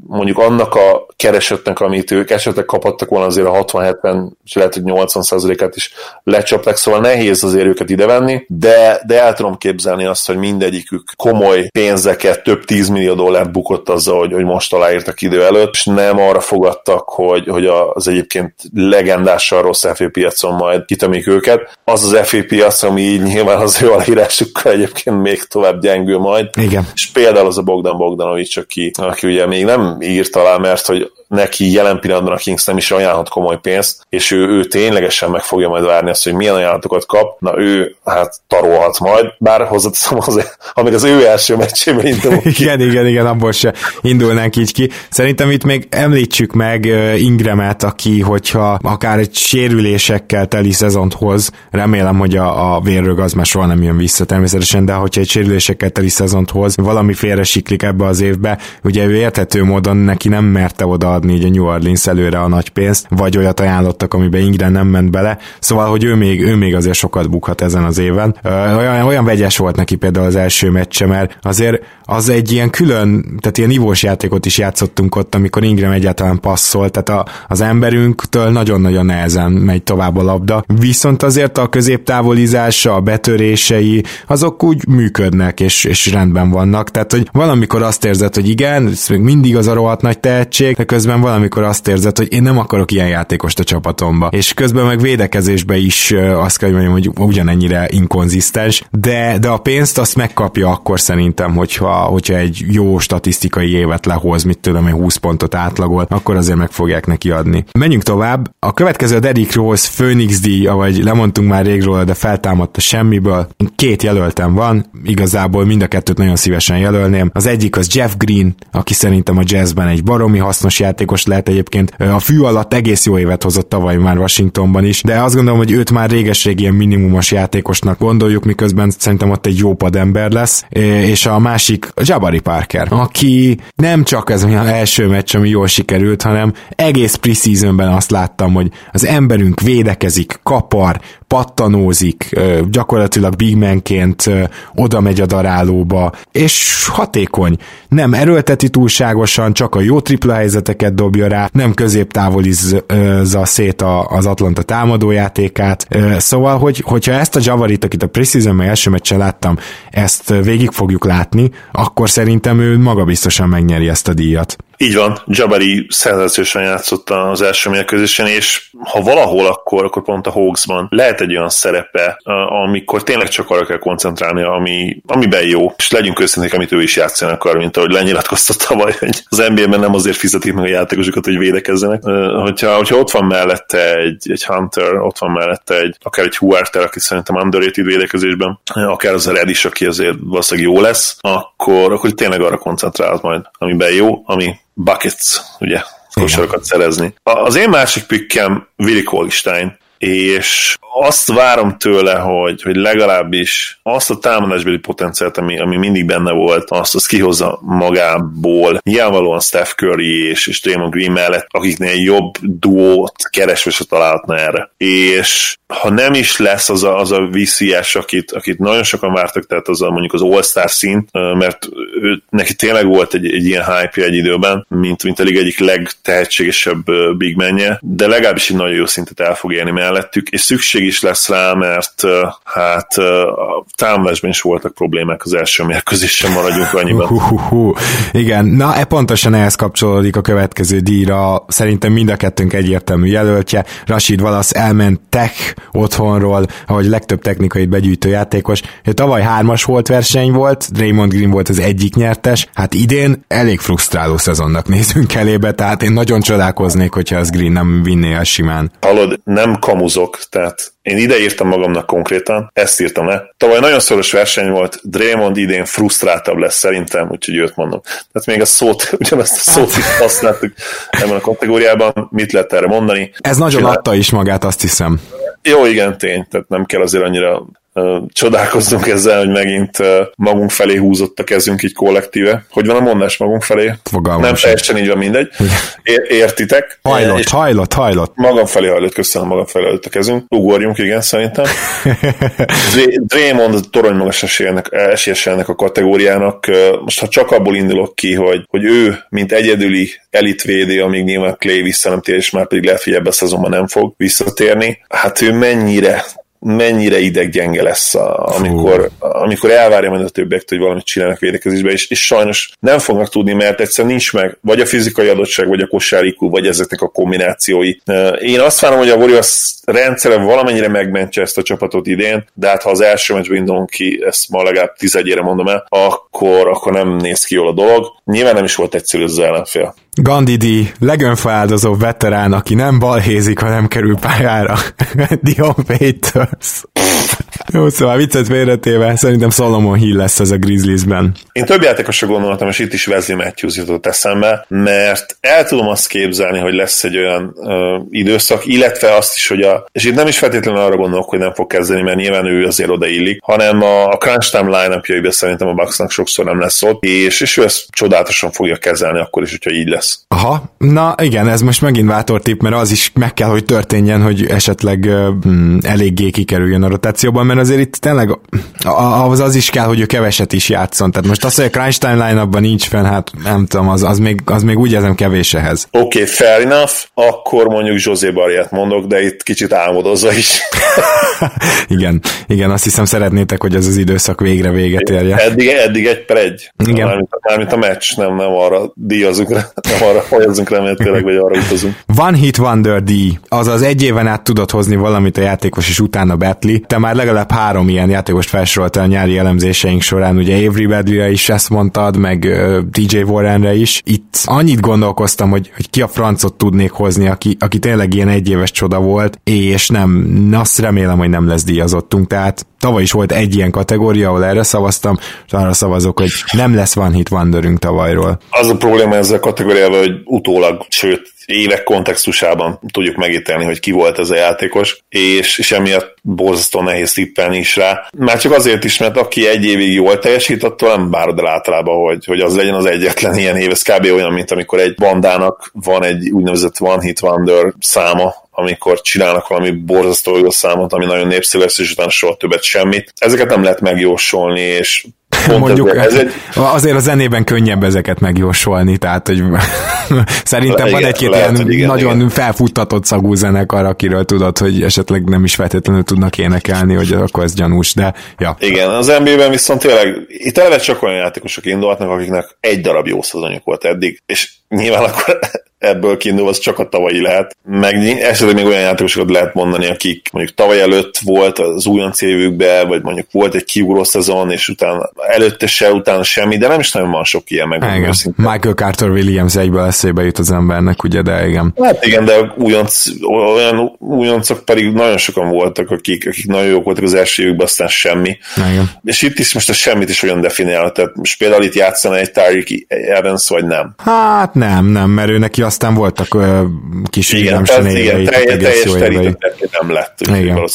S2: mondjuk annak a keresetnek, amit ők esetleg kaphattak volna azért a 60-70, és lehet, hogy 80%-át is lecsapták, szóval nehéz azért őket idevenni, de, de el tudom képzelni azt, hogy mindegyikük komoly pénzeket, több 10 millió dollárt bukott azzal, hogy, hogy most aláírtak idő előtt, és nem arra fogadtak, hogy, hogy az egyébként legendással rossz FA piacon majd kitömik őket. Az az FA piac, ami így nyilván az ő aláírásukkal egyébként még tovább gyengül majd.
S1: Igen.
S2: És például az a Bogdan Bogdanovics, aki, aki ugye még nem írt alá, mert hogy neki jelen pillanatban a Kings nem is ajánlhat komoly pénzt, és ő, ő ténylegesen meg fogja majd várni azt, hogy milyen ajánlatokat kap, na ő hát tarolhat majd, bár hozzáteszem azért, amíg az ő első meccsében indulunk [LAUGHS]
S1: ki. igen, igen, igen, abból se indulnánk így ki. Szerintem itt még említsük meg Ingramet, aki, hogyha akár egy sérülésekkel teli szezont hoz, remélem, hogy a, a vérrög az már soha nem jön vissza természetesen, de hogyha egy sérülésekkel teli szezont hoz, valami félre siklik ebbe az évbe, ugye ő érthető módon neki nem merte oda adni így a New Orleans előre a nagy pénzt, vagy olyat ajánlottak, amiben Ingren nem ment bele, szóval, hogy ő még, ő még azért sokat bukhat ezen az éven. Olyan, olyan vegyes volt neki például az első meccse, mert azért az egy ilyen külön, tehát ilyen nívós játékot is játszottunk ott, amikor Ingram egyáltalán passzol, tehát a, az emberünktől nagyon-nagyon nehezen megy tovább a labda, viszont azért a középtávolizása, a betörései, azok úgy működnek, és, és rendben vannak, tehát hogy valamikor azt érzed, hogy igen, ez még mindig az a rohadt nagy tehetség, de közben közben valamikor azt érzed, hogy én nem akarok ilyen játékost a csapatomba. És közben meg védekezésbe is azt kell mondjam, hogy ugyanennyire inkonzisztens, de, de a pénzt azt megkapja akkor szerintem, hogyha, hogyha egy jó statisztikai évet lehoz, mit tudom hogy 20 pontot átlagol, akkor azért meg fogják neki adni. Menjünk tovább. A következő a Derrick Rose Phoenix díj, ahogy lemondtunk már rég róla, de feltámadt a semmiből. Két jelöltem van, igazából mind a kettőt nagyon szívesen jelölném. Az egyik az Jeff Green, aki szerintem a jazzben egy baromi hasznos játék játékos lehet egyébként. A fű alatt egész jó évet hozott tavaly már Washingtonban is, de azt gondolom, hogy őt már réges-rég ilyen minimumos játékosnak gondoljuk, miközben szerintem ott egy jó padember lesz, és a másik Jabari Parker, aki nem csak ez az első meccs, ami jól sikerült, hanem egész preseasonben azt láttam, hogy az emberünk védekezik, kapar, pattanózik, gyakorlatilag big manként oda megy a darálóba, és hatékony. Nem erőlteti túlságosan, csak a jó tripla helyzeteket dobja rá, nem középtávolizza szét az Atlanta támadójátékát. Szóval, hogy, hogyha ezt a Javarit, akit a preseason első meccsen láttam, ezt végig fogjuk látni, akkor szerintem ő maga biztosan megnyeri ezt a díjat.
S2: Így van, Jabari szenzációsan játszott az első mérkőzésen, és ha valahol, akkor, akkor pont a Hawksban lehet egy olyan szerepe, amikor tényleg csak arra kell koncentrálni, ami, amiben jó, és legyünk őszinték, amit ő is játszani akar, mint ahogy lenyilatkozta tavaly, hogy az NBA-ben nem azért fizetik meg a játékosokat, hogy védekezzenek. Hogyha, hogyha ott van mellette egy, egy Hunter, ott van mellette egy, akár egy Huerter, aki szerintem underrated védekezésben, akár az a Red is, aki azért valószínűleg jó lesz, akkor, akkor tényleg arra koncentrál majd, amiben jó, ami buckets, ugye, kosarakat szerezni. Az én másik pikkem Willi Kolstein, és azt várom tőle, hogy, hogy legalábbis azt a támadásbeli potenciált, ami, ami mindig benne volt, azt, azt kihozza magából. Nyilvánvalóan Steph Curry és, és Draymond Green mellett, akiknél jobb duót keresve se találhatna erre. És ha nem is lesz az a, az a VCS, akit, akit nagyon sokan vártak, tehát az a mondjuk az All-Star szint, mert ő, neki tényleg volt egy, egy ilyen hype egy időben, mint, mint a egyik legtehetségesebb big menje, de legalábbis egy nagyon jó szintet el fog élni mellettük, és szükség is lesz rá, mert hát a támadásban is voltak problémák az első mérkőzésen, maradjunk annyiban.
S1: Uh, igen, na e pontosan ehhez kapcsolódik a következő díjra, szerintem mind a kettőnk egyértelmű jelöltje, Rashid Wallace elment tech otthonról, ahogy legtöbb technikai begyűjtő játékos. Tavaly hármas volt verseny volt, Draymond Green volt az egyik nyertes, hát idén elég frusztráló szezonnak nézünk elébe, tehát én nagyon csodálkoznék, hogyha az Green nem vinné el simán.
S2: Hallod, nem kamuzok, tehát én ide írtam magamnak konkrétan, ezt írtam le. Tavaly nagyon szoros verseny volt, Draymond idén frusztráltabb lesz szerintem, úgyhogy őt mondom. Tehát még a szót, [LAUGHS] ugyanezt a szót is használtuk ebben a kategóriában, mit lehet erre mondani.
S1: Ez nagyon Csinál... adta is magát, azt hiszem.
S2: Jó, igen, tény, tehát nem kell azért annyira csodálkozzunk ezzel, hogy megint magunk felé húzott a kezünk így kollektíve. Hogy van a mondás magunk felé?
S1: Fogalmam
S2: Nem teljesen így van mindegy. értitek?
S1: Hajlott, és hajlott, hajlott.
S2: Magam felé hajlott, köszönöm, magam felé hajlott a kezünk. Ugorjunk, igen, szerintem. [LAUGHS] Draymond torony magas esélyes ennek a kategóriának. Most ha csak abból indulok ki, hogy, hogy ő, mint egyedüli elitvédő, amíg nyilván Clay vissza nem tér, és már pedig lehet, hogy ebben a szezonban nem fog visszatérni. Hát ő mennyire mennyire ideggyenge lesz, a, amikor, amikor elvárja majd a többiektől, hogy valamit csinálnak védekezésbe, és, és sajnos nem fognak tudni, mert egyszerűen nincs meg vagy a fizikai adottság, vagy a kosárikú, vagy ezeknek a kombinációi. Én azt várom, hogy a Warriors rendszere valamennyire megmentse ezt a csapatot idén, de hát ha az első meccsben indulunk ki, ezt ma legalább tizedjére mondom el, akkor, akkor nem néz ki jól a dolog. Nyilván nem is volt egyszerű az ellenfél.
S1: Gandhi legönfaáldozó veterán, aki nem balhézik, hanem kerül pályára. [LAUGHS] Dion Waiters. Jó, szóval viccet félretéve, szerintem Solomon Hill lesz ez a Grizzliesben.
S2: Én több játékosra gondoltam, és itt is Wesley Matthews jutott eszembe, mert el tudom azt képzelni, hogy lesz egy olyan ö, időszak, illetve azt is, hogy a, és itt nem is feltétlenül arra gondolok, hogy nem fog kezdeni, mert nyilván ő azért odaillik, hanem a, a crunch time line szerintem a Bucksnak sokszor nem lesz ott, és, és ő ezt csodálatosan fogja kezelni akkor is, hogyha így lesz.
S1: Aha, na igen, ez most megint vátortip, mert az is meg kell, hogy történjen, hogy esetleg mm, eléggé kikerüljön a rotációban, mert azért itt tényleg az, az is kell, hogy ő keveset is játszon. Tehát most az, hogy a time line nincs fenn, hát nem tudom, az, az, még, az még úgy érzem kevés ehhez.
S2: Oké, okay, fair enough, akkor mondjuk José Barriát mondok, de itt kicsit álmodozza is. [LAUGHS]
S1: igen, igen, azt hiszem szeretnétek, hogy ez az időszak végre véget érje.
S2: Eddig, eddig egy per egy. Igen. Mármint, mármint a meccs, nem, nem arra díjazunk nem arra folyazunk remélhetőleg, vagy arra utazunk.
S1: One Hit Wonder D, azaz egy éven át tudod hozni valamit a játékos, és utána betli. Te már legalább három ilyen játékost felsoroltál a nyári elemzéseink során, ugye Avery Badley-re is ezt mondtad, meg DJ Warrenre is. Itt annyit gondolkoztam, hogy, hogy ki a francot tudnék hozni, aki, aki tényleg ilyen egyéves csoda volt, és nem, azt remélem, hogy nem lesz díjazottunk, tehát tavaly is volt egy ilyen kategória, ahol erre szavaztam, és arra szavazok, hogy nem lesz van hit Wanderünk tavalyról.
S2: Az a probléma ezzel a kategóriával, hogy utólag, sőt, évek kontextusában tudjuk megítélni, hogy ki volt ez a játékos, és, és emiatt borzasztóan nehéz tippelni is rá. Már csak azért is, mert aki egy évig jól teljesít, attól nem várod el általában, hogy, hogy az legyen az egyetlen ilyen év. Ez kb. olyan, mint amikor egy bandának van egy úgynevezett one hit wonder száma, amikor csinálnak valami borzasztó jó számot, ami nagyon népszerű lesz, és utána soha többet semmit. Ezeket nem lehet megjósolni, és pont
S1: mondjuk
S2: ez, ez egy...
S1: azért a zenében könnyebb ezeket megjósolni, tehát hogy [LAUGHS] szerintem
S2: igen,
S1: van egy-két
S2: lehet,
S1: ilyen
S2: igen,
S1: nagyon
S2: igen.
S1: felfuttatott szagú zenekar, akiről tudod, hogy esetleg nem is feltétlenül tudnak énekelni, hogy akkor ez gyanús, de ja.
S2: Igen, az NBA-ben viszont tényleg itt eleve csak olyan játékosok indulhatnak, akiknek egy darab jó szezonjuk volt eddig, és nyilván akkor ebből kiindulva az csak a tavalyi lehet. Meg esetleg még olyan játékosokat lehet mondani, akik mondjuk tavaly előtt volt az újonc évükben, vagy mondjuk volt egy kiugró szezon, és utána előtte se, utána semmi, de nem is nagyon van sok ilyen meg.
S1: Igen. Michael Carter Williams egyből eszébe jut az embernek, ugye, de igen.
S2: Hát igen, de újonc, olyan újoncok pedig nagyon sokan voltak, akik, akik nagyon jók voltak az első évükben, aztán semmi.
S1: Igen.
S2: És itt is most a semmit is olyan definiál, tehát most például itt játszana egy Tyreek Evans, vagy nem.
S1: Hát nem, nem, mert ő neki aztán voltak ö, kis
S2: igen, tehát igen, teljes, teljes nem lett.
S1: Igen.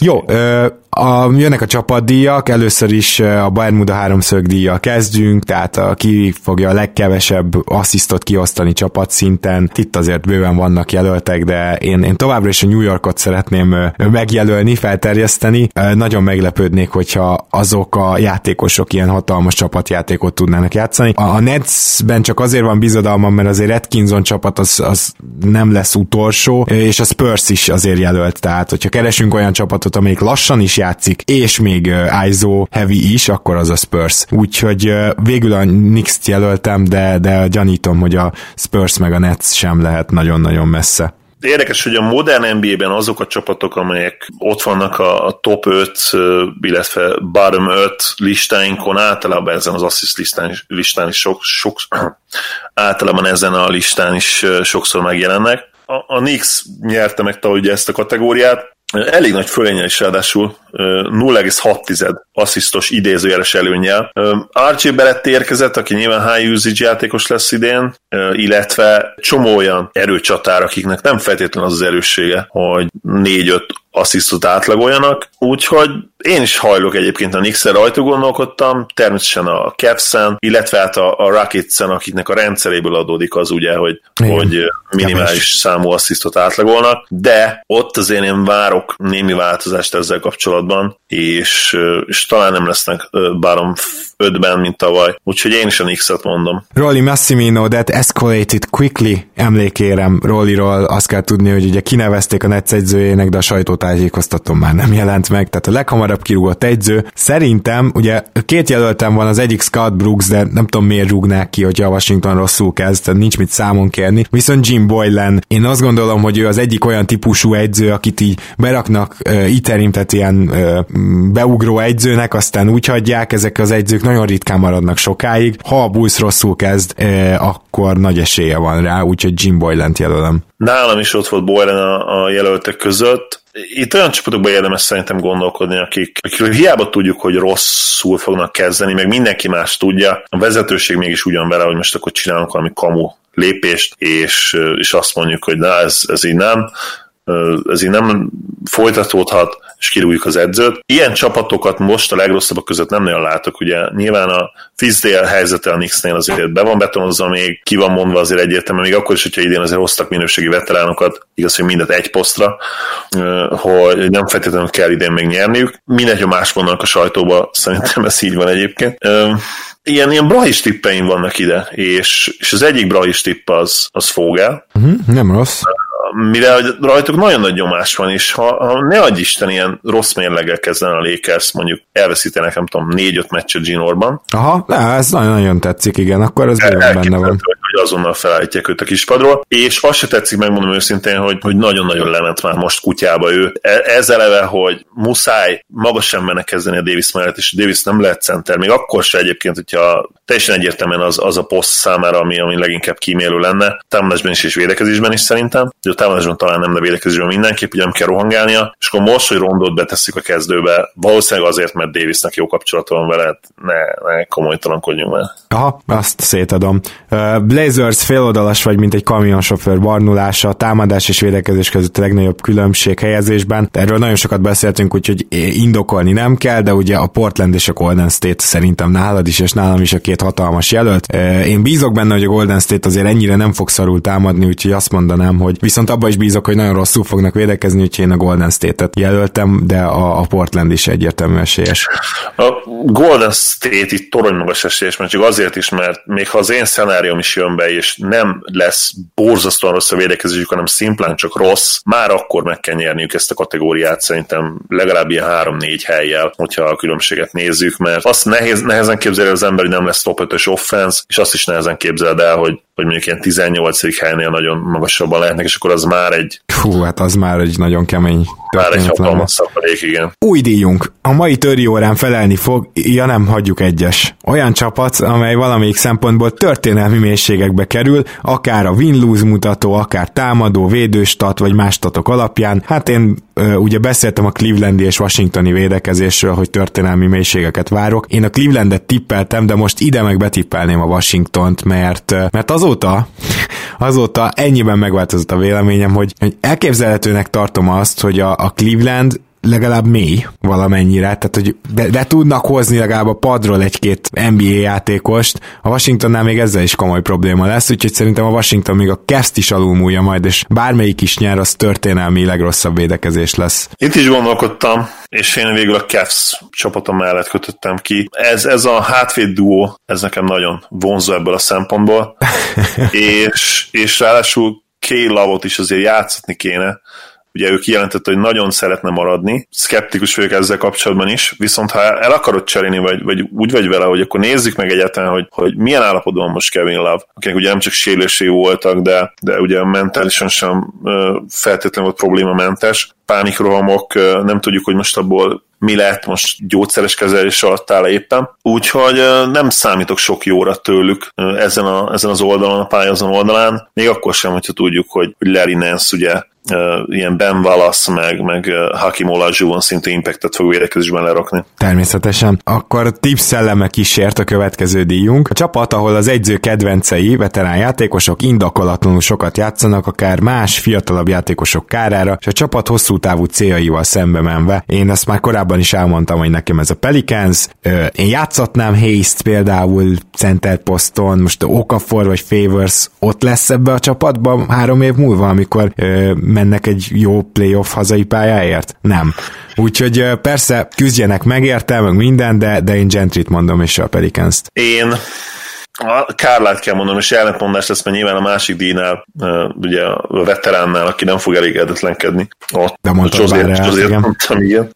S1: Jó, ö, a, jönnek a csapatdíjak, először is a Bermuda háromszög díjjal kezdünk, tehát a, ki fogja a legkevesebb asszisztot kiosztani csapatszinten. Itt azért bőven vannak jelöltek, de én, én továbbra is a New Yorkot szeretném megjelölni, felterjeszteni. Nagyon meglepődnék, hogyha azok a játékosok ilyen hatalmas csapatjátékot tudnának játszani. A, a Netsben csak azért van bizodalmam, mert azért Atkinson csapat az, az nem lesz utolsó, és a Spurs is azért jelölt, tehát hogyha keresünk olyan csapatot, amelyik lassan is játszik, és még uh, ISO heavy is, akkor az a Spurs. Úgyhogy végül a Knicks-t jelöltem, de, de gyanítom, hogy a Spurs meg a Nets sem lehet nagyon-nagyon messze.
S2: Érdekes, hogy a modern NBA-ben azok a csapatok, amelyek ott vannak a top 5, illetve bottom 5 listáinkon, általában ezen az assist listán, listán is sok, sok, [CLEARS THROAT] általában ezen a listán is sokszor megjelennek. A, a Knicks nyerte meg tavaly ezt a kategóriát, elég nagy fölényel is ráadásul 0,6 asszisztos idézőjeles előnyel. Archie Belletti érkezett, aki nyilván high usage játékos lesz idén, illetve csomó olyan erőcsatár, akiknek nem feltétlenül az az erőssége, hogy 4-5 asszisztot átlagoljanak, úgyhogy én is hajlok egyébként a Knicks-en, rajta gondolkodtam, természetesen a Cavs-en, illetve hát a, a Rockets-en, akiknek a rendszeréből adódik az ugye, hogy, hogy minimális számú asszisztot átlagolnak, de ott azért én várok némi változást ezzel kapcsolatban, és, és talán nem lesznek bárom ötben, mint tavaly, úgyhogy én is a Knicks-et mondom.
S1: Rolly Massimino, that escalated quickly. Emlékérem Rolliról, azt kell tudni, hogy ugye kinevezték a Netsz de a sajtótájékoztató már nem jelent meg, tehát a leghamarabb kirúgott egyző. Szerintem, ugye két jelöltem van, az egyik Scott Brooks, de nem tudom miért rúgnák ki, hogy a Washington rosszul kezd, tehát nincs mit számon kérni. Viszont Jim Boylan, én azt gondolom, hogy ő az egyik olyan típusú egyző, akit így beraknak uh, interim, tehát ilyen uh, beugró egyzőnek, aztán úgy hagyják, ezek az egyzők nagyon ritkán maradnak sokáig. Ha a Bulls rosszul kezd, uh, akkor nagy esélye van rá, úgyhogy Jim Boylan-t jelölöm.
S2: Nálam is ott volt Boylan a, a jelöltek között. Itt olyan csapatokban érdemes szerintem gondolkodni, akik, akikről hiába tudjuk, hogy rosszul fognak kezdeni, meg mindenki más tudja, a vezetőség mégis ugyan vele, hogy most akkor csinálunk valami kamu lépést, és, és azt mondjuk, hogy na, ez, ez így nem, ez így nem folytatódhat, és kirújjuk az edzőt. Ilyen csapatokat most a legrosszabbak között nem nagyon látok, ugye nyilván a Fizdale helyzete a Knicksnél azért be van betonozva még, ki van mondva azért egyértelműen, még akkor is, hogyha idén azért hoztak minőségi veteránokat, igaz, hogy mindet egy posztra, hogy nem feltétlenül kell idén még nyerniük. Mindegy, hogy más mondanak a sajtóba, szerintem ez így van egyébként ilyen, ilyen brahis tippeim vannak ide, és, és az egyik brahis tipp az, az Fogel.
S1: Uh-huh, nem rossz
S2: mivel rajtuk nagyon nagy nyomás van, és ha, ha ne adj Isten ilyen rossz mérleggel kezden a Lakers, mondjuk elveszítenek, nem tudom, négy-öt meccset Ginorban.
S1: Aha, ne, ez nagyon-nagyon tetszik, igen, akkor ez bőven benne van.
S2: Hogy azonnal felállítják őt a kispadról, és azt se tetszik, megmondom őszintén, hogy, hogy nagyon-nagyon lement már most kutyába ő. Ez eleve, hogy muszáj magas embernek kezdeni a Davis mellett, és Davis nem lehet center, még akkor se egyébként, hogyha teljesen egyértelműen az, az a poszt számára, ami, ami leginkább kímélő lenne, támadásban is és védekezésben is szerintem, de a támadásban talán nem, de védekezésben mindenképp, ugye nem kell rohangálnia, és akkor most, hogy rondot beteszik a kezdőbe, valószínűleg azért, mert Davisnek jó kapcsolata van vele, ne, ne komolytalankodjunk már.
S1: Aha, azt szétadom. Blazers féloldalas vagy, mint egy kamionsofőr barnulása, támadás és védekezés között a legnagyobb különbség helyezésben. Erről nagyon sokat beszéltünk, úgyhogy indokolni nem kell, de ugye a Portland és a Golden State szerintem nálad is, és nálam is a két egy-két hatalmas jelölt. Én bízok benne, hogy a Golden State azért ennyire nem fog szarul támadni, úgyhogy azt mondanám, hogy viszont abban is bízok, hogy nagyon rosszul fognak védekezni, úgyhogy én a Golden State-et jelöltem, de a, a Portland is egyértelmű esélyes.
S2: A Golden State itt torony magas esélyes, mert csak azért is, mert még ha az én szenárium is jön be, és nem lesz borzasztóan rossz a védekezésük, hanem szimplán csak rossz, már akkor meg kell nyerniük ezt a kategóriát szerintem legalább ilyen 3-4 helyjel, hogyha a különbséget nézzük, mert azt nehéz, nehezen képzelni az ember, hogy nem lesz top 5-ös offense, és azt is nehezen képzeled el, hogy hogy mondjuk ilyen 18. helynél nagyon magasabban lehetnek, és akkor az már egy...
S1: Hú, hát az már egy nagyon kemény
S2: Már egy hatalmas szapadék, igen.
S1: Új díjunk. A mai töri órán felelni fog, ja nem, hagyjuk egyes. Olyan csapat, amely valamelyik szempontból történelmi mélységekbe kerül, akár a win-lose mutató, akár támadó, védőstat, vagy más statok alapján. Hát én ugye beszéltem a Clevelandi és Washingtoni védekezésről, hogy történelmi mélységeket várok. Én a Clevelandet tippeltem, de most ide meg betippelném a Washingtont, mert, mert azóta, azóta ennyiben megváltozott a véleményem, hogy, hogy elképzelhetőnek tartom azt, hogy a, a Cleveland legalább mély valamennyire, tehát hogy be, be tudnak hozni legalább a padról egy-két NBA játékost, a Washingtonnál még ezzel is komoly probléma lesz, úgyhogy szerintem a Washington még a Kest is alulmúlja majd, és bármelyik is nyer, az történelmi legrosszabb védekezés lesz.
S2: Itt is gondolkodtam, és én végül a Cavs csapatom mellett kötöttem ki. Ez, ez a hátvéd duó, ez nekem nagyon vonzó ebből a szempontból, [LAUGHS] és, és ráadásul K. Lavot is azért játszatni kéne, Ugye ő kijelentette, hogy nagyon szeretne maradni, szkeptikus vagyok ezzel kapcsolatban is, viszont ha el akarod cserélni, vagy, vagy úgy vagy vele, hogy akkor nézzük meg egyáltalán, hogy, hogy milyen állapotban most Kevin Love, akinek ugye nem csak sérülésé voltak, de, de ugye mentálisan sem feltétlenül volt problémamentes, pánikrohamok, nem tudjuk, hogy most abból mi lett, most gyógyszeres kezelés alatt áll éppen. Úgyhogy nem számítok sok jóra tőlük ezen, a, ezen az oldalon, a pályázon oldalán, még akkor sem, hogyha tudjuk, hogy Larry Nance ugye ilyen Ben Wallace, meg, meg Hakim Olajuwon szintű impactet fog védekezésben lerakni.
S1: Természetesen. Akkor tips szelleme kísért a következő díjunk. A csapat, ahol az egyző kedvencei, veterán játékosok indokolatlanul sokat játszanak, akár más fiatalabb játékosok kárára, és a csapat hosszú távú céljaival szembe menve. Én ezt már korábban is elmondtam, hogy nekem ez a Pelicans. Én játszatnám Hayes-t például center poszton, most Okafor vagy Favors ott lesz ebbe a csapatban három év múlva, amikor mennek egy jó playoff hazai pályáért? Nem. Úgyhogy persze küzdjenek megérte, meg minden, de, de én Gentryt mondom, és a Pelicans-t.
S2: Én a Kárlát kell mondanom, és ellentmondás lesz, mert nyilván a másik díjnál, ugye a veteránnál, aki nem fog elégedetlenkedni. Ott
S1: de mondtam azért, azért igen.
S2: mondtam, igen.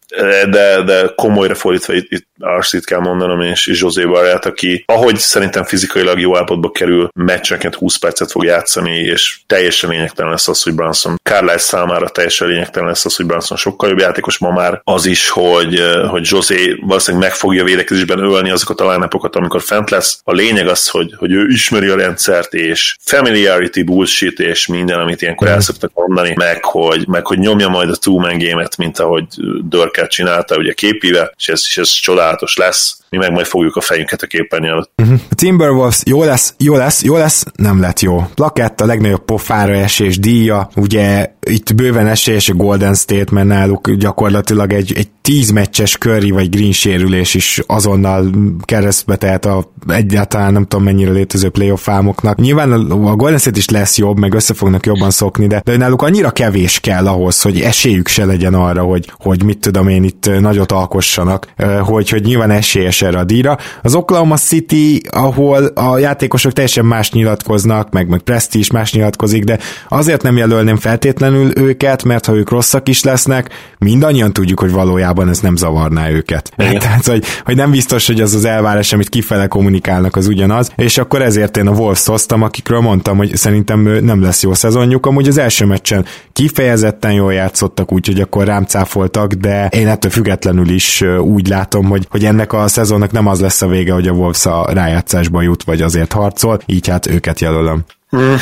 S2: De, de komolyra fordítva itt, itt Arsit kell mondanom, és, José Barrát, aki ahogy szerintem fizikailag jó állapotba kerül, meccsenként 20 percet fog játszani, és teljesen lényegtelen lesz az, hogy Branson Carlisle számára teljesen lényegtelen lesz az, hogy Branson sokkal jobb játékos ma már. Az is, hogy, hogy José valószínűleg meg fogja védekezésben ölni azokat a line amikor fent lesz. A lényeg az, hogy, hogy ő ismeri a rendszert, és familiarity bullshit, és minden, amit ilyenkor el szoktak mondani, meg hogy, meg hogy nyomja majd a two-man game-et, mint ahogy Dörket csinálta, ugye képive, és ez, és ez csodálatos lesz mi meg majd fogjuk a fejünket a képernyő előtt.
S1: Uh-huh. Timberwolves jó lesz, jó lesz, jó lesz, nem lett jó. Plakett a legnagyobb pofára esés díja, ugye itt bőven esélyes a Golden State, mert náluk gyakorlatilag egy, egy tíz meccses Curry vagy Green sérülés is azonnal keresztbe tehet a egyáltalán nem tudom mennyire létező playoff álmoknak. Nyilván a Golden State is lesz jobb, meg össze fognak jobban szokni, de, de náluk annyira kevés kell ahhoz, hogy esélyük se legyen arra, hogy, hogy mit tudom én itt nagyot alkossanak, hogy, hogy nyilván esélyes erre a díjra. Az Oklahoma City, ahol a játékosok teljesen más nyilatkoznak, meg, meg Presti is más nyilatkozik, de azért nem jelölném feltétlenül őket, mert ha ők rosszak is lesznek, mindannyian tudjuk, hogy valójában ez nem zavarná őket. [LAUGHS] Tehát, hogy, hogy nem biztos, hogy az az elvárás, amit kifele kommunikálnak, az ugyanaz, és akkor ezért én a Wolves hoztam, akikről mondtam, hogy szerintem nem lesz jó szezonjuk. Amúgy az első meccsen kifejezetten jól játszottak, úgyhogy akkor rám cáfoltak, de én ettől függetlenül is úgy látom, hogy, hogy ennek a szezonnak nem az lesz a vége, hogy a Wolves a rájátszásba jut, vagy azért harcol, így hát őket jelölöm.
S2: Mm.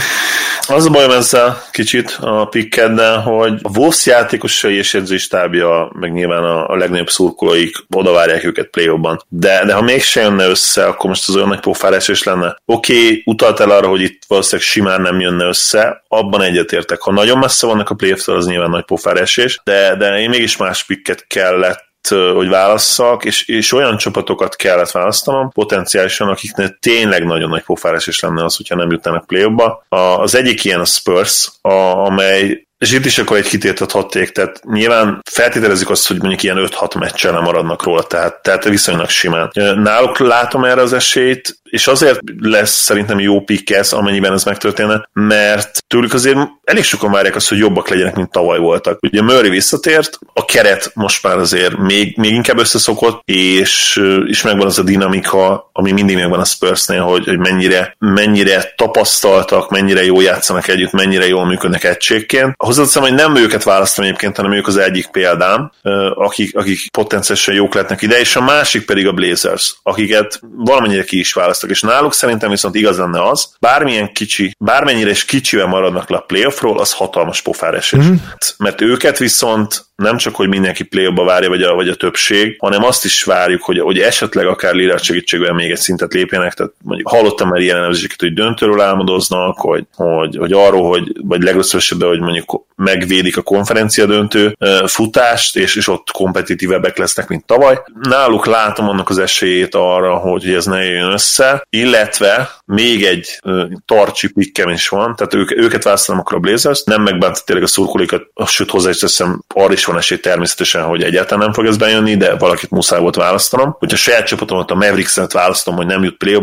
S2: Az a bajom ezzel kicsit a pikkeddel, hogy a Wolves játékosai és edzőstábja, meg nyilván a, a legnagyobb szurkolóik oda őket play de, de ha mégsem jönne össze, akkor most az olyan nagy pofárás lenne. Oké, okay, utalt el arra, hogy itt valószínűleg simán nem jönne össze, abban egyetértek. Ha nagyon messze vannak a play az nyilván nagy pofárás de, de én mégis más pikket kellett hogy válasszak, és, és olyan csapatokat kellett választanom, potenciálisan, akiknek tényleg nagyon nagy pofárás lenne az, hogyha nem jutnának play Az egyik ilyen a Spurs, a, amely és itt is akkor egy kitértet hatték, tehát nyilván feltételezik azt, hogy mondjuk ilyen 5-6 meccsel nem maradnak róla, tehát, tehát viszonylag simán. Náluk látom erre az esélyt, és azért lesz szerintem jó pick ez, amennyiben ez megtörténne, mert tőlük azért elég sokan várják azt, hogy jobbak legyenek, mint tavaly voltak. Ugye Murray visszatért, a keret most már azért még, még inkább összeszokott, és, és megvan az a dinamika, ami mindig megvan a Spursnél, hogy, hogy mennyire, mennyire tapasztaltak, mennyire jól játszanak együtt, mennyire jól működnek egységként. Hozzáteszem, hogy nem őket választom egyébként, hanem ők az egyik példám, akik, akik potenciálisan jók lehetnek ide, és a másik pedig a Blazers, akiket valamennyire ki is választok, és náluk szerintem viszont igaz lenne az, bármilyen kicsi, bármennyire is kicsivel maradnak le a playoffról, az hatalmas pofáresés. Mm-hmm. Mert őket viszont nem csak, hogy mindenki play várja, vagy a, vagy a többség, hanem azt is várjuk, hogy, hogy esetleg akár Lillard segítségével még egy szintet lépjenek, tehát mondjuk hallottam már ilyen elemzéseket, hogy döntőről álmodoznak, hogy, hogy, hogy arról, hogy, vagy legrosszabb esetben, hogy mondjuk megvédik a konferencia döntő futást, és, és ott kompetitívebbek lesznek, mint tavaly. Náluk látom annak az esélyét arra, hogy ez ne jöjjön össze, illetve még egy tartsi pikkem is van, tehát ők, őket választanom akkor a Blazers, nem megbánt tényleg a szurkolókat, sőt hozzá is teszem, arra is van esély természetesen, hogy egyáltalán nem fog ez bejönni, de valakit muszáj volt választanom. Hogyha saját csapatomat, a Mavericks-et választom, hogy nem jut play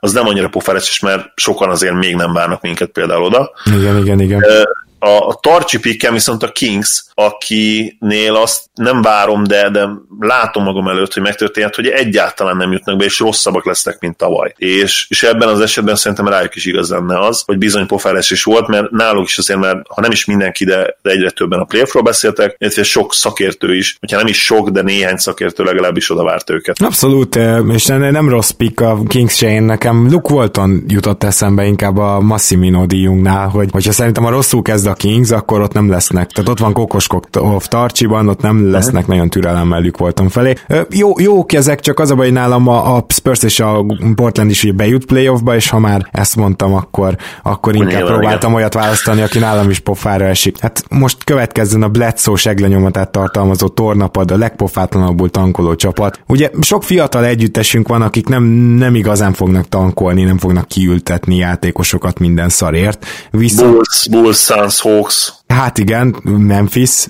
S2: az nem annyira pofáretes, mert sokan azért még nem várnak minket például oda.
S1: Igen, igen, igen.
S2: A, a tartsi pikkem viszont a Kings, akinél azt nem várom, de, de látom magam előtt, hogy megtörténhet, hogy egyáltalán nem jutnak be, és rosszabbak lesznek, mint tavaly. És, és ebben az esetben szerintem rájuk is igaz lenne az, hogy bizony pofárás is volt, mert náluk is azért, mert ha nem is mindenki, de, de egyre többen a playoffról beszéltek, illetve sok szakértő is, hogyha nem is sok, de néhány szakértő legalábbis oda várt őket.
S1: Abszolút, és nem, nem rossz pick a Kings én nekem Luke Walton jutott eszembe inkább a Massimino díjunknál, hogy hogyha szerintem a rosszul kezd Kings, akkor ott nem lesznek. Tehát ott van Kokoskok Tarcsiban, ott nem lesznek nagyon türelemmel voltam felé. Jó, jók ezek, csak az a baj, nálam a, a Spurs és a Portland is ugye bejut playoffba, és ha már ezt mondtam, akkor, akkor inkább Nyilván, próbáltam igen. olyat választani, aki nálam is pofára esik. Hát most következzen a Bledsoe seglenyomatát tartalmazó tornapad, a legpofátlanabbul tankoló csapat. Ugye sok fiatal együttesünk van, akik nem, nem igazán fognak tankolni, nem fognak kiültetni játékosokat minden szarért.
S2: Viszont... Bulls, Bulls, Suns, Hawks.
S1: Hát igen, Memphis,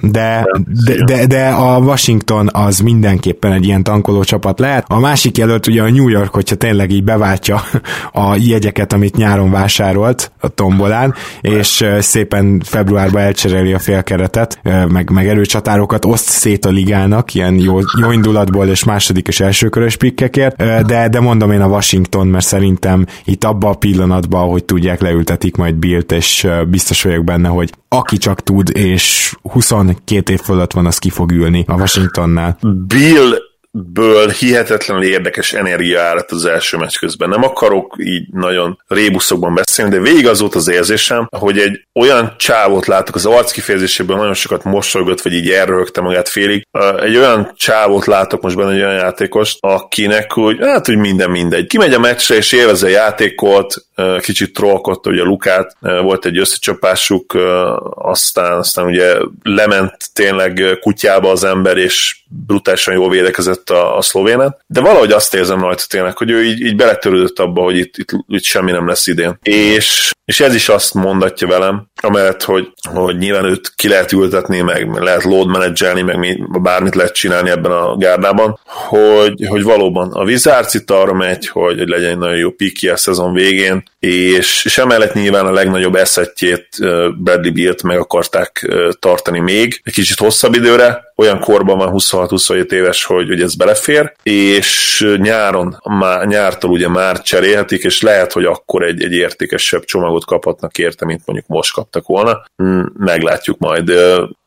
S1: de, de, de, de a Washington az mindenképpen egy ilyen tankoló csapat lehet. A másik jelölt ugye a New York, hogyha tényleg így beváltja [LAUGHS] a jegyeket, amit nyáron vásárolt a tombolán, és szépen februárban elcseréli a félkeretet, meg, meg erőcsatárokat, oszt szét a ligának, ilyen jó, jó indulatból és második és elsőkörös pikkekért, de, de mondom én a Washington, mert szerintem itt abba a pillanatban, hogy tudják, leültetik majd Bilt, és biztos vagyok benne, hogy aki csak tud, és 22 év fölött van, az ki fog ülni a Washingtonnál.
S2: Bill ből hihetetlenül érdekes energia állt az első meccs közben. Nem akarok így nagyon rébuszokban beszélni, de végig az volt az érzésem, hogy egy olyan csávot látok az arc kifejezéséből nagyon sokat mosolygott, vagy így elrögte magát félig. Egy olyan csávot látok most benne, egy olyan játékost, akinek úgy, hát úgy minden mindegy. Kimegy a meccsre és élvezi a játékot, kicsit trollkodta ugye Lukát, volt egy összecsapásuk, aztán, aztán ugye lement tényleg kutyába az ember, és brutálisan jól védekezett a, a szlovénet, de valahogy azt érzem rajta tényleg, hogy ő így, így beletörődött abba, hogy itt, itt, itt semmi nem lesz idén. És, és ez is azt mondatja velem, amellett, hogy, hogy nyilván őt ki lehet ültetni, meg lehet load menedzselni, meg mi, bármit lehet csinálni ebben a gárdában, hogy, hogy valóban a Wizards itt arra megy, hogy, hogy legyen egy nagyon jó piki a szezon végén, és, és emellett nyilván a legnagyobb eszettjét Bradley Beal-t meg akarták tartani még egy kicsit hosszabb időre, olyan korban van 26-27 éves, hogy, hogy ez belefér, és nyáron, má, nyártól ugye már cserélhetik, és lehet, hogy akkor egy, egy értékesebb csomagot kaphatnak érte, mint mondjuk most kaptak volna. Hmm, meglátjuk majd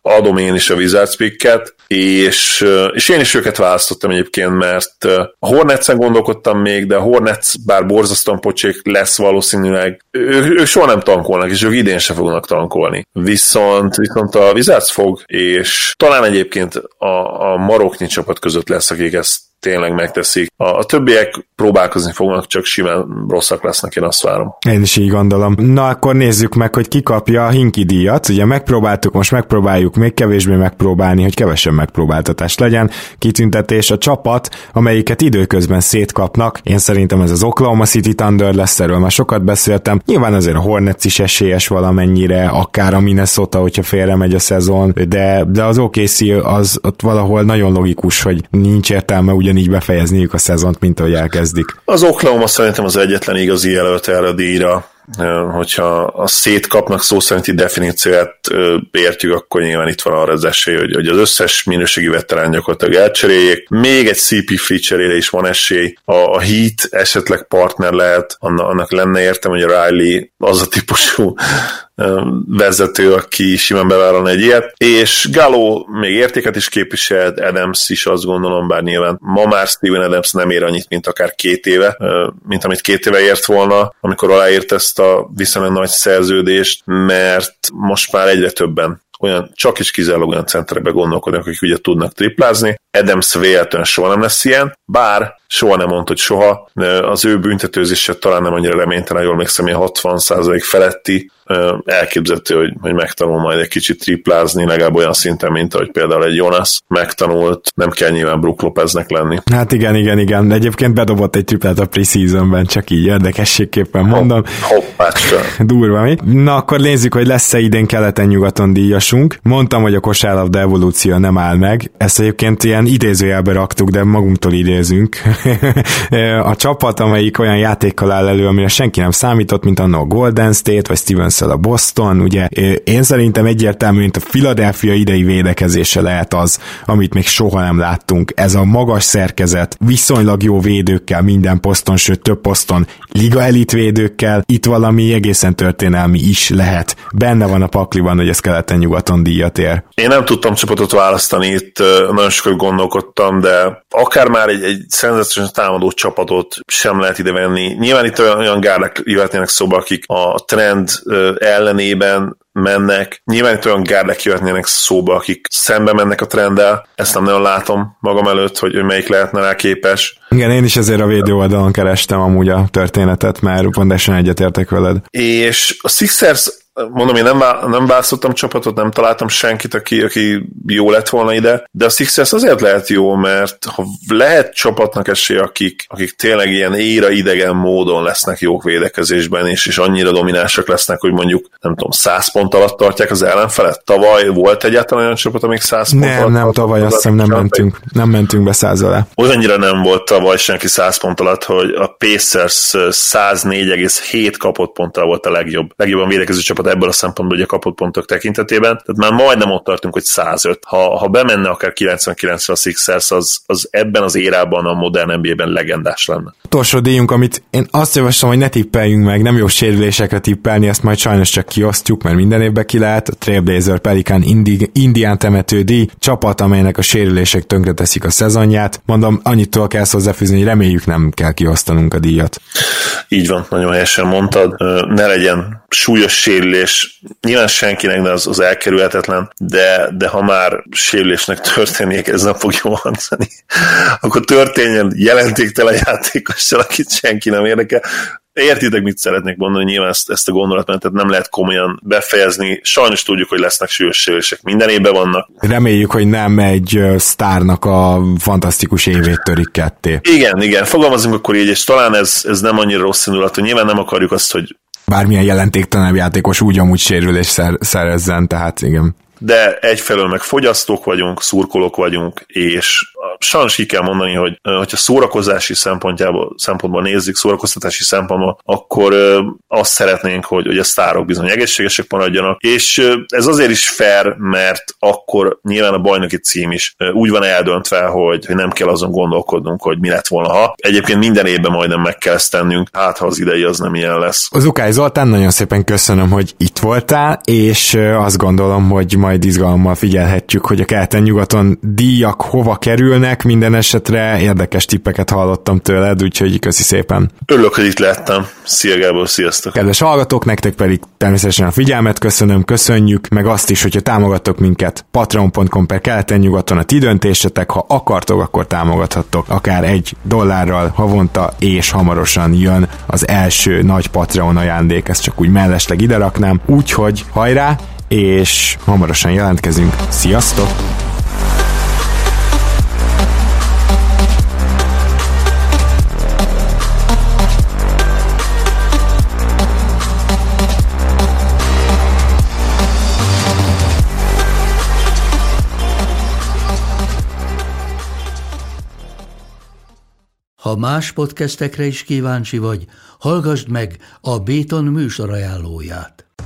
S2: adom én is a Wizards picket, és, és én is őket választottam egyébként, mert a Hornets-en gondolkodtam még, de a Hornets bár borzasztóan pocsék lesz valószínűleg, ő, ők soha nem tankolnak, és ők idén se fognak tankolni. Viszont, viszont a Wizards fog, és talán egyébként a, a maroknyi csapat között lesz, akik ezt tényleg megteszik. A, a többiek próbálkozni fognak, csak simán rosszak lesznek, én azt várom.
S1: Én is így gondolom. Na akkor nézzük meg, hogy ki kapja a Hinki díjat. Ugye megpróbáltuk, most megpróbáljuk még kevésbé megpróbálni, hogy kevesebb megpróbáltatás legyen. Kitüntetés a csapat, amelyiket időközben szétkapnak. Én szerintem ez az Oklahoma City Thunder lesz, erről már sokat beszéltem. Nyilván azért a Hornets is esélyes valamennyire, akár a Minnesota, hogyha félre megy a szezon, de, de az OKC az ott valahol nagyon logikus, hogy nincs értelme ugyanígy befejezniük a szezont, mint ahogy elkezdik.
S2: Az Oklahoma szerintem az egyetlen igazi jelölt erre a díjra hogyha a szétkapnak szó szerinti definícióját értjük, akkor nyilván itt van arra az esély, hogy, hogy az összes minőségi veterán gyakorlatilag elcseréljék. Még egy CP free cserére is van esély. A, a Heat esetleg partner lehet, annak lenne értem, hogy a Riley az a típusú vezető, aki simán bevállalna egy ilyet, és Galó még értéket is képviselt, Adams is azt gondolom, bár nyilván ma már Steven Adams nem ér annyit, mint akár két éve, mint amit két éve ért volna, amikor aláírt ezt a viszonylag nagy szerződést, mert most már egyre többen olyan csak is kizárólag olyan centerekbe gondolkodnak, akik ugye tudnak triplázni. Adams véletlenül soha nem lesz ilyen, bár soha nem mondta, hogy soha. Az ő büntetőzése talán nem annyira reménytelen, jól még ilyen 60% feletti elképzelhető, hogy, hogy megtanul majd egy kicsit triplázni, legalább olyan szinten, mint ahogy például egy Jonas megtanult, nem kell nyilván Brook Lopeznek lenni.
S1: Hát igen, igen, igen. Egyébként bedobott egy triplát a preseasonben, csak így érdekességképpen mondom.
S2: Hoppácska.
S1: Durva, mi? Na akkor nézzük, hogy lesz-e idén keleten-nyugaton díjasunk. Mondtam, hogy a kosárlabda evolúció nem áll meg. Ezt egyébként ilyen idézőjelbe raktuk, de magunktól idézünk. [LAUGHS] a csapat, amelyik olyan játékkal áll elő, amire senki nem számított, mint a Golden State, vagy Steven Giants-el a Boston, ugye én szerintem egyértelmű, mint a Philadelphia idei védekezése lehet az, amit még soha nem láttunk. Ez a magas szerkezet, viszonylag jó védőkkel minden poszton, sőt több poszton, liga elit védőkkel, itt valami egészen történelmi is lehet. Benne van a pakliban, hogy ez keleten-nyugaton díjat ér.
S2: Én nem tudtam csapatot választani, itt nagyon sokat gondolkodtam, de akár már egy, egy szenzációs támadó csapatot sem lehet ide venni. Nyilván itt olyan, olyan gárdák jöhetnének szóba, akik a trend ellenében mennek. Nyilván itt olyan gárdák jöhetnének szóba, akik szembe mennek a trenddel. Ezt nem nagyon látom magam előtt, hogy melyik lehetne rá képes.
S1: Igen, én is ezért a védő oldalon kerestem amúgy a történetet, mert pontosan egyetértek veled.
S2: És a Sixers mondom, én nem, nem választottam csapatot, nem találtam senkit, aki, aki jó lett volna ide, de a Sixers azért lehet jó, mert ha lehet csapatnak esély, akik, akik tényleg ilyen éra idegen módon lesznek jók védekezésben, és, és annyira dominánsak lesznek, hogy mondjuk, nem tudom, 100 pont alatt tartják az ellenfelet. Tavaly volt egyáltalán olyan csapat, amik 100 pont
S1: nem, alatt Nem, tavaly azt hiszem nem mentünk, nem mentünk be száz alá.
S2: Olyannyira nem volt tavaly senki 100 pont alatt, hogy a Pacers 104,7 kapott ponttal volt a legjobb, legjobban védekező csapat csapat ebből a szempontból, hogy a kapott pontok tekintetében. Tehát már majdnem ott tartunk, hogy 105. Ha, ha bemenne akár 99-re a Sixers, az, az ebben az érában a modern NBA-ben legendás lenne.
S1: Utolsó díjunk, amit én azt javaslom, hogy ne tippeljünk meg, nem jó sérülésekre tippelni, ezt majd sajnos csak kiosztjuk, mert minden évben ki lehet. A Trailblazer Pelikan Indi, Indián temető díj, csapat, amelynek a sérülések tönkreteszik a szezonját. Mondom, annyit túl kell hozzáfűzni, hogy reméljük nem kell kiosztanunk a díjat.
S2: Így van, nagyon helyesen mondtad. Ne legyen súlyos sérülés, nyilván senkinek de az, az elkerülhetetlen, de, de ha már sérülésnek történik, ez nem fog jól hangzani, akkor történjen jelentéktelen játékossal, akit senki nem érdekel, Értitek, mit szeretnék mondani, nyilván ezt, ezt a gondolatmenetet nem lehet komolyan befejezni. Sajnos tudjuk, hogy lesznek súlyos sérülések, minden évben vannak.
S1: Reméljük, hogy nem egy sztárnak a fantasztikus évét törik ketté.
S2: Igen, igen, fogalmazunk akkor így, és talán ez, ez nem annyira rossz indulatú. Nyilván nem akarjuk azt, hogy
S1: bármilyen jelentéktelenebb játékos úgy amúgy sérülés szer- szerezzen, tehát igen
S2: de egyfelől meg fogyasztók vagyunk, szurkolók vagyunk, és sajnos ki kell mondani, hogy hogyha szórakozási szempontjából, szempontból nézzük, szórakoztatási szempontból, akkor azt szeretnénk, hogy, hogy a sztárok bizony egészségesek maradjanak, és ez azért is fair, mert akkor nyilván a bajnoki cím is úgy van eldöntve, hogy, hogy nem kell azon gondolkodnunk, hogy mi lett volna, ha. Egyébként minden évben majdnem meg kell ezt tennünk, hát ha az idei az nem ilyen lesz.
S1: Az Ukály Zoltán, nagyon szépen köszönöm, hogy itt voltál, és azt gondolom, hogy majd izgalommal figyelhetjük, hogy a keleten-nyugaton díjak hova kerülnek, minden esetre érdekes tippeket hallottam tőled, úgyhogy köszi szépen.
S2: Örülök, hogy itt lettem. Szia Gábor, sziasztok!
S1: Kedves hallgatók, nektek pedig természetesen a figyelmet köszönöm, köszönjük, meg azt is, hogyha támogatok minket patreon.com per keleten-nyugaton a ti döntésetek, ha akartok, akkor támogathattok akár egy dollárral havonta, és hamarosan jön az első nagy Patreon ajándék, ezt csak úgy mellesleg ide raknám, úgyhogy hajrá, és hamarosan jelentkezünk. Sziasztok!
S3: Ha más podcastekre is kíváncsi vagy, hallgassd meg a Béton műsor ajánlóját.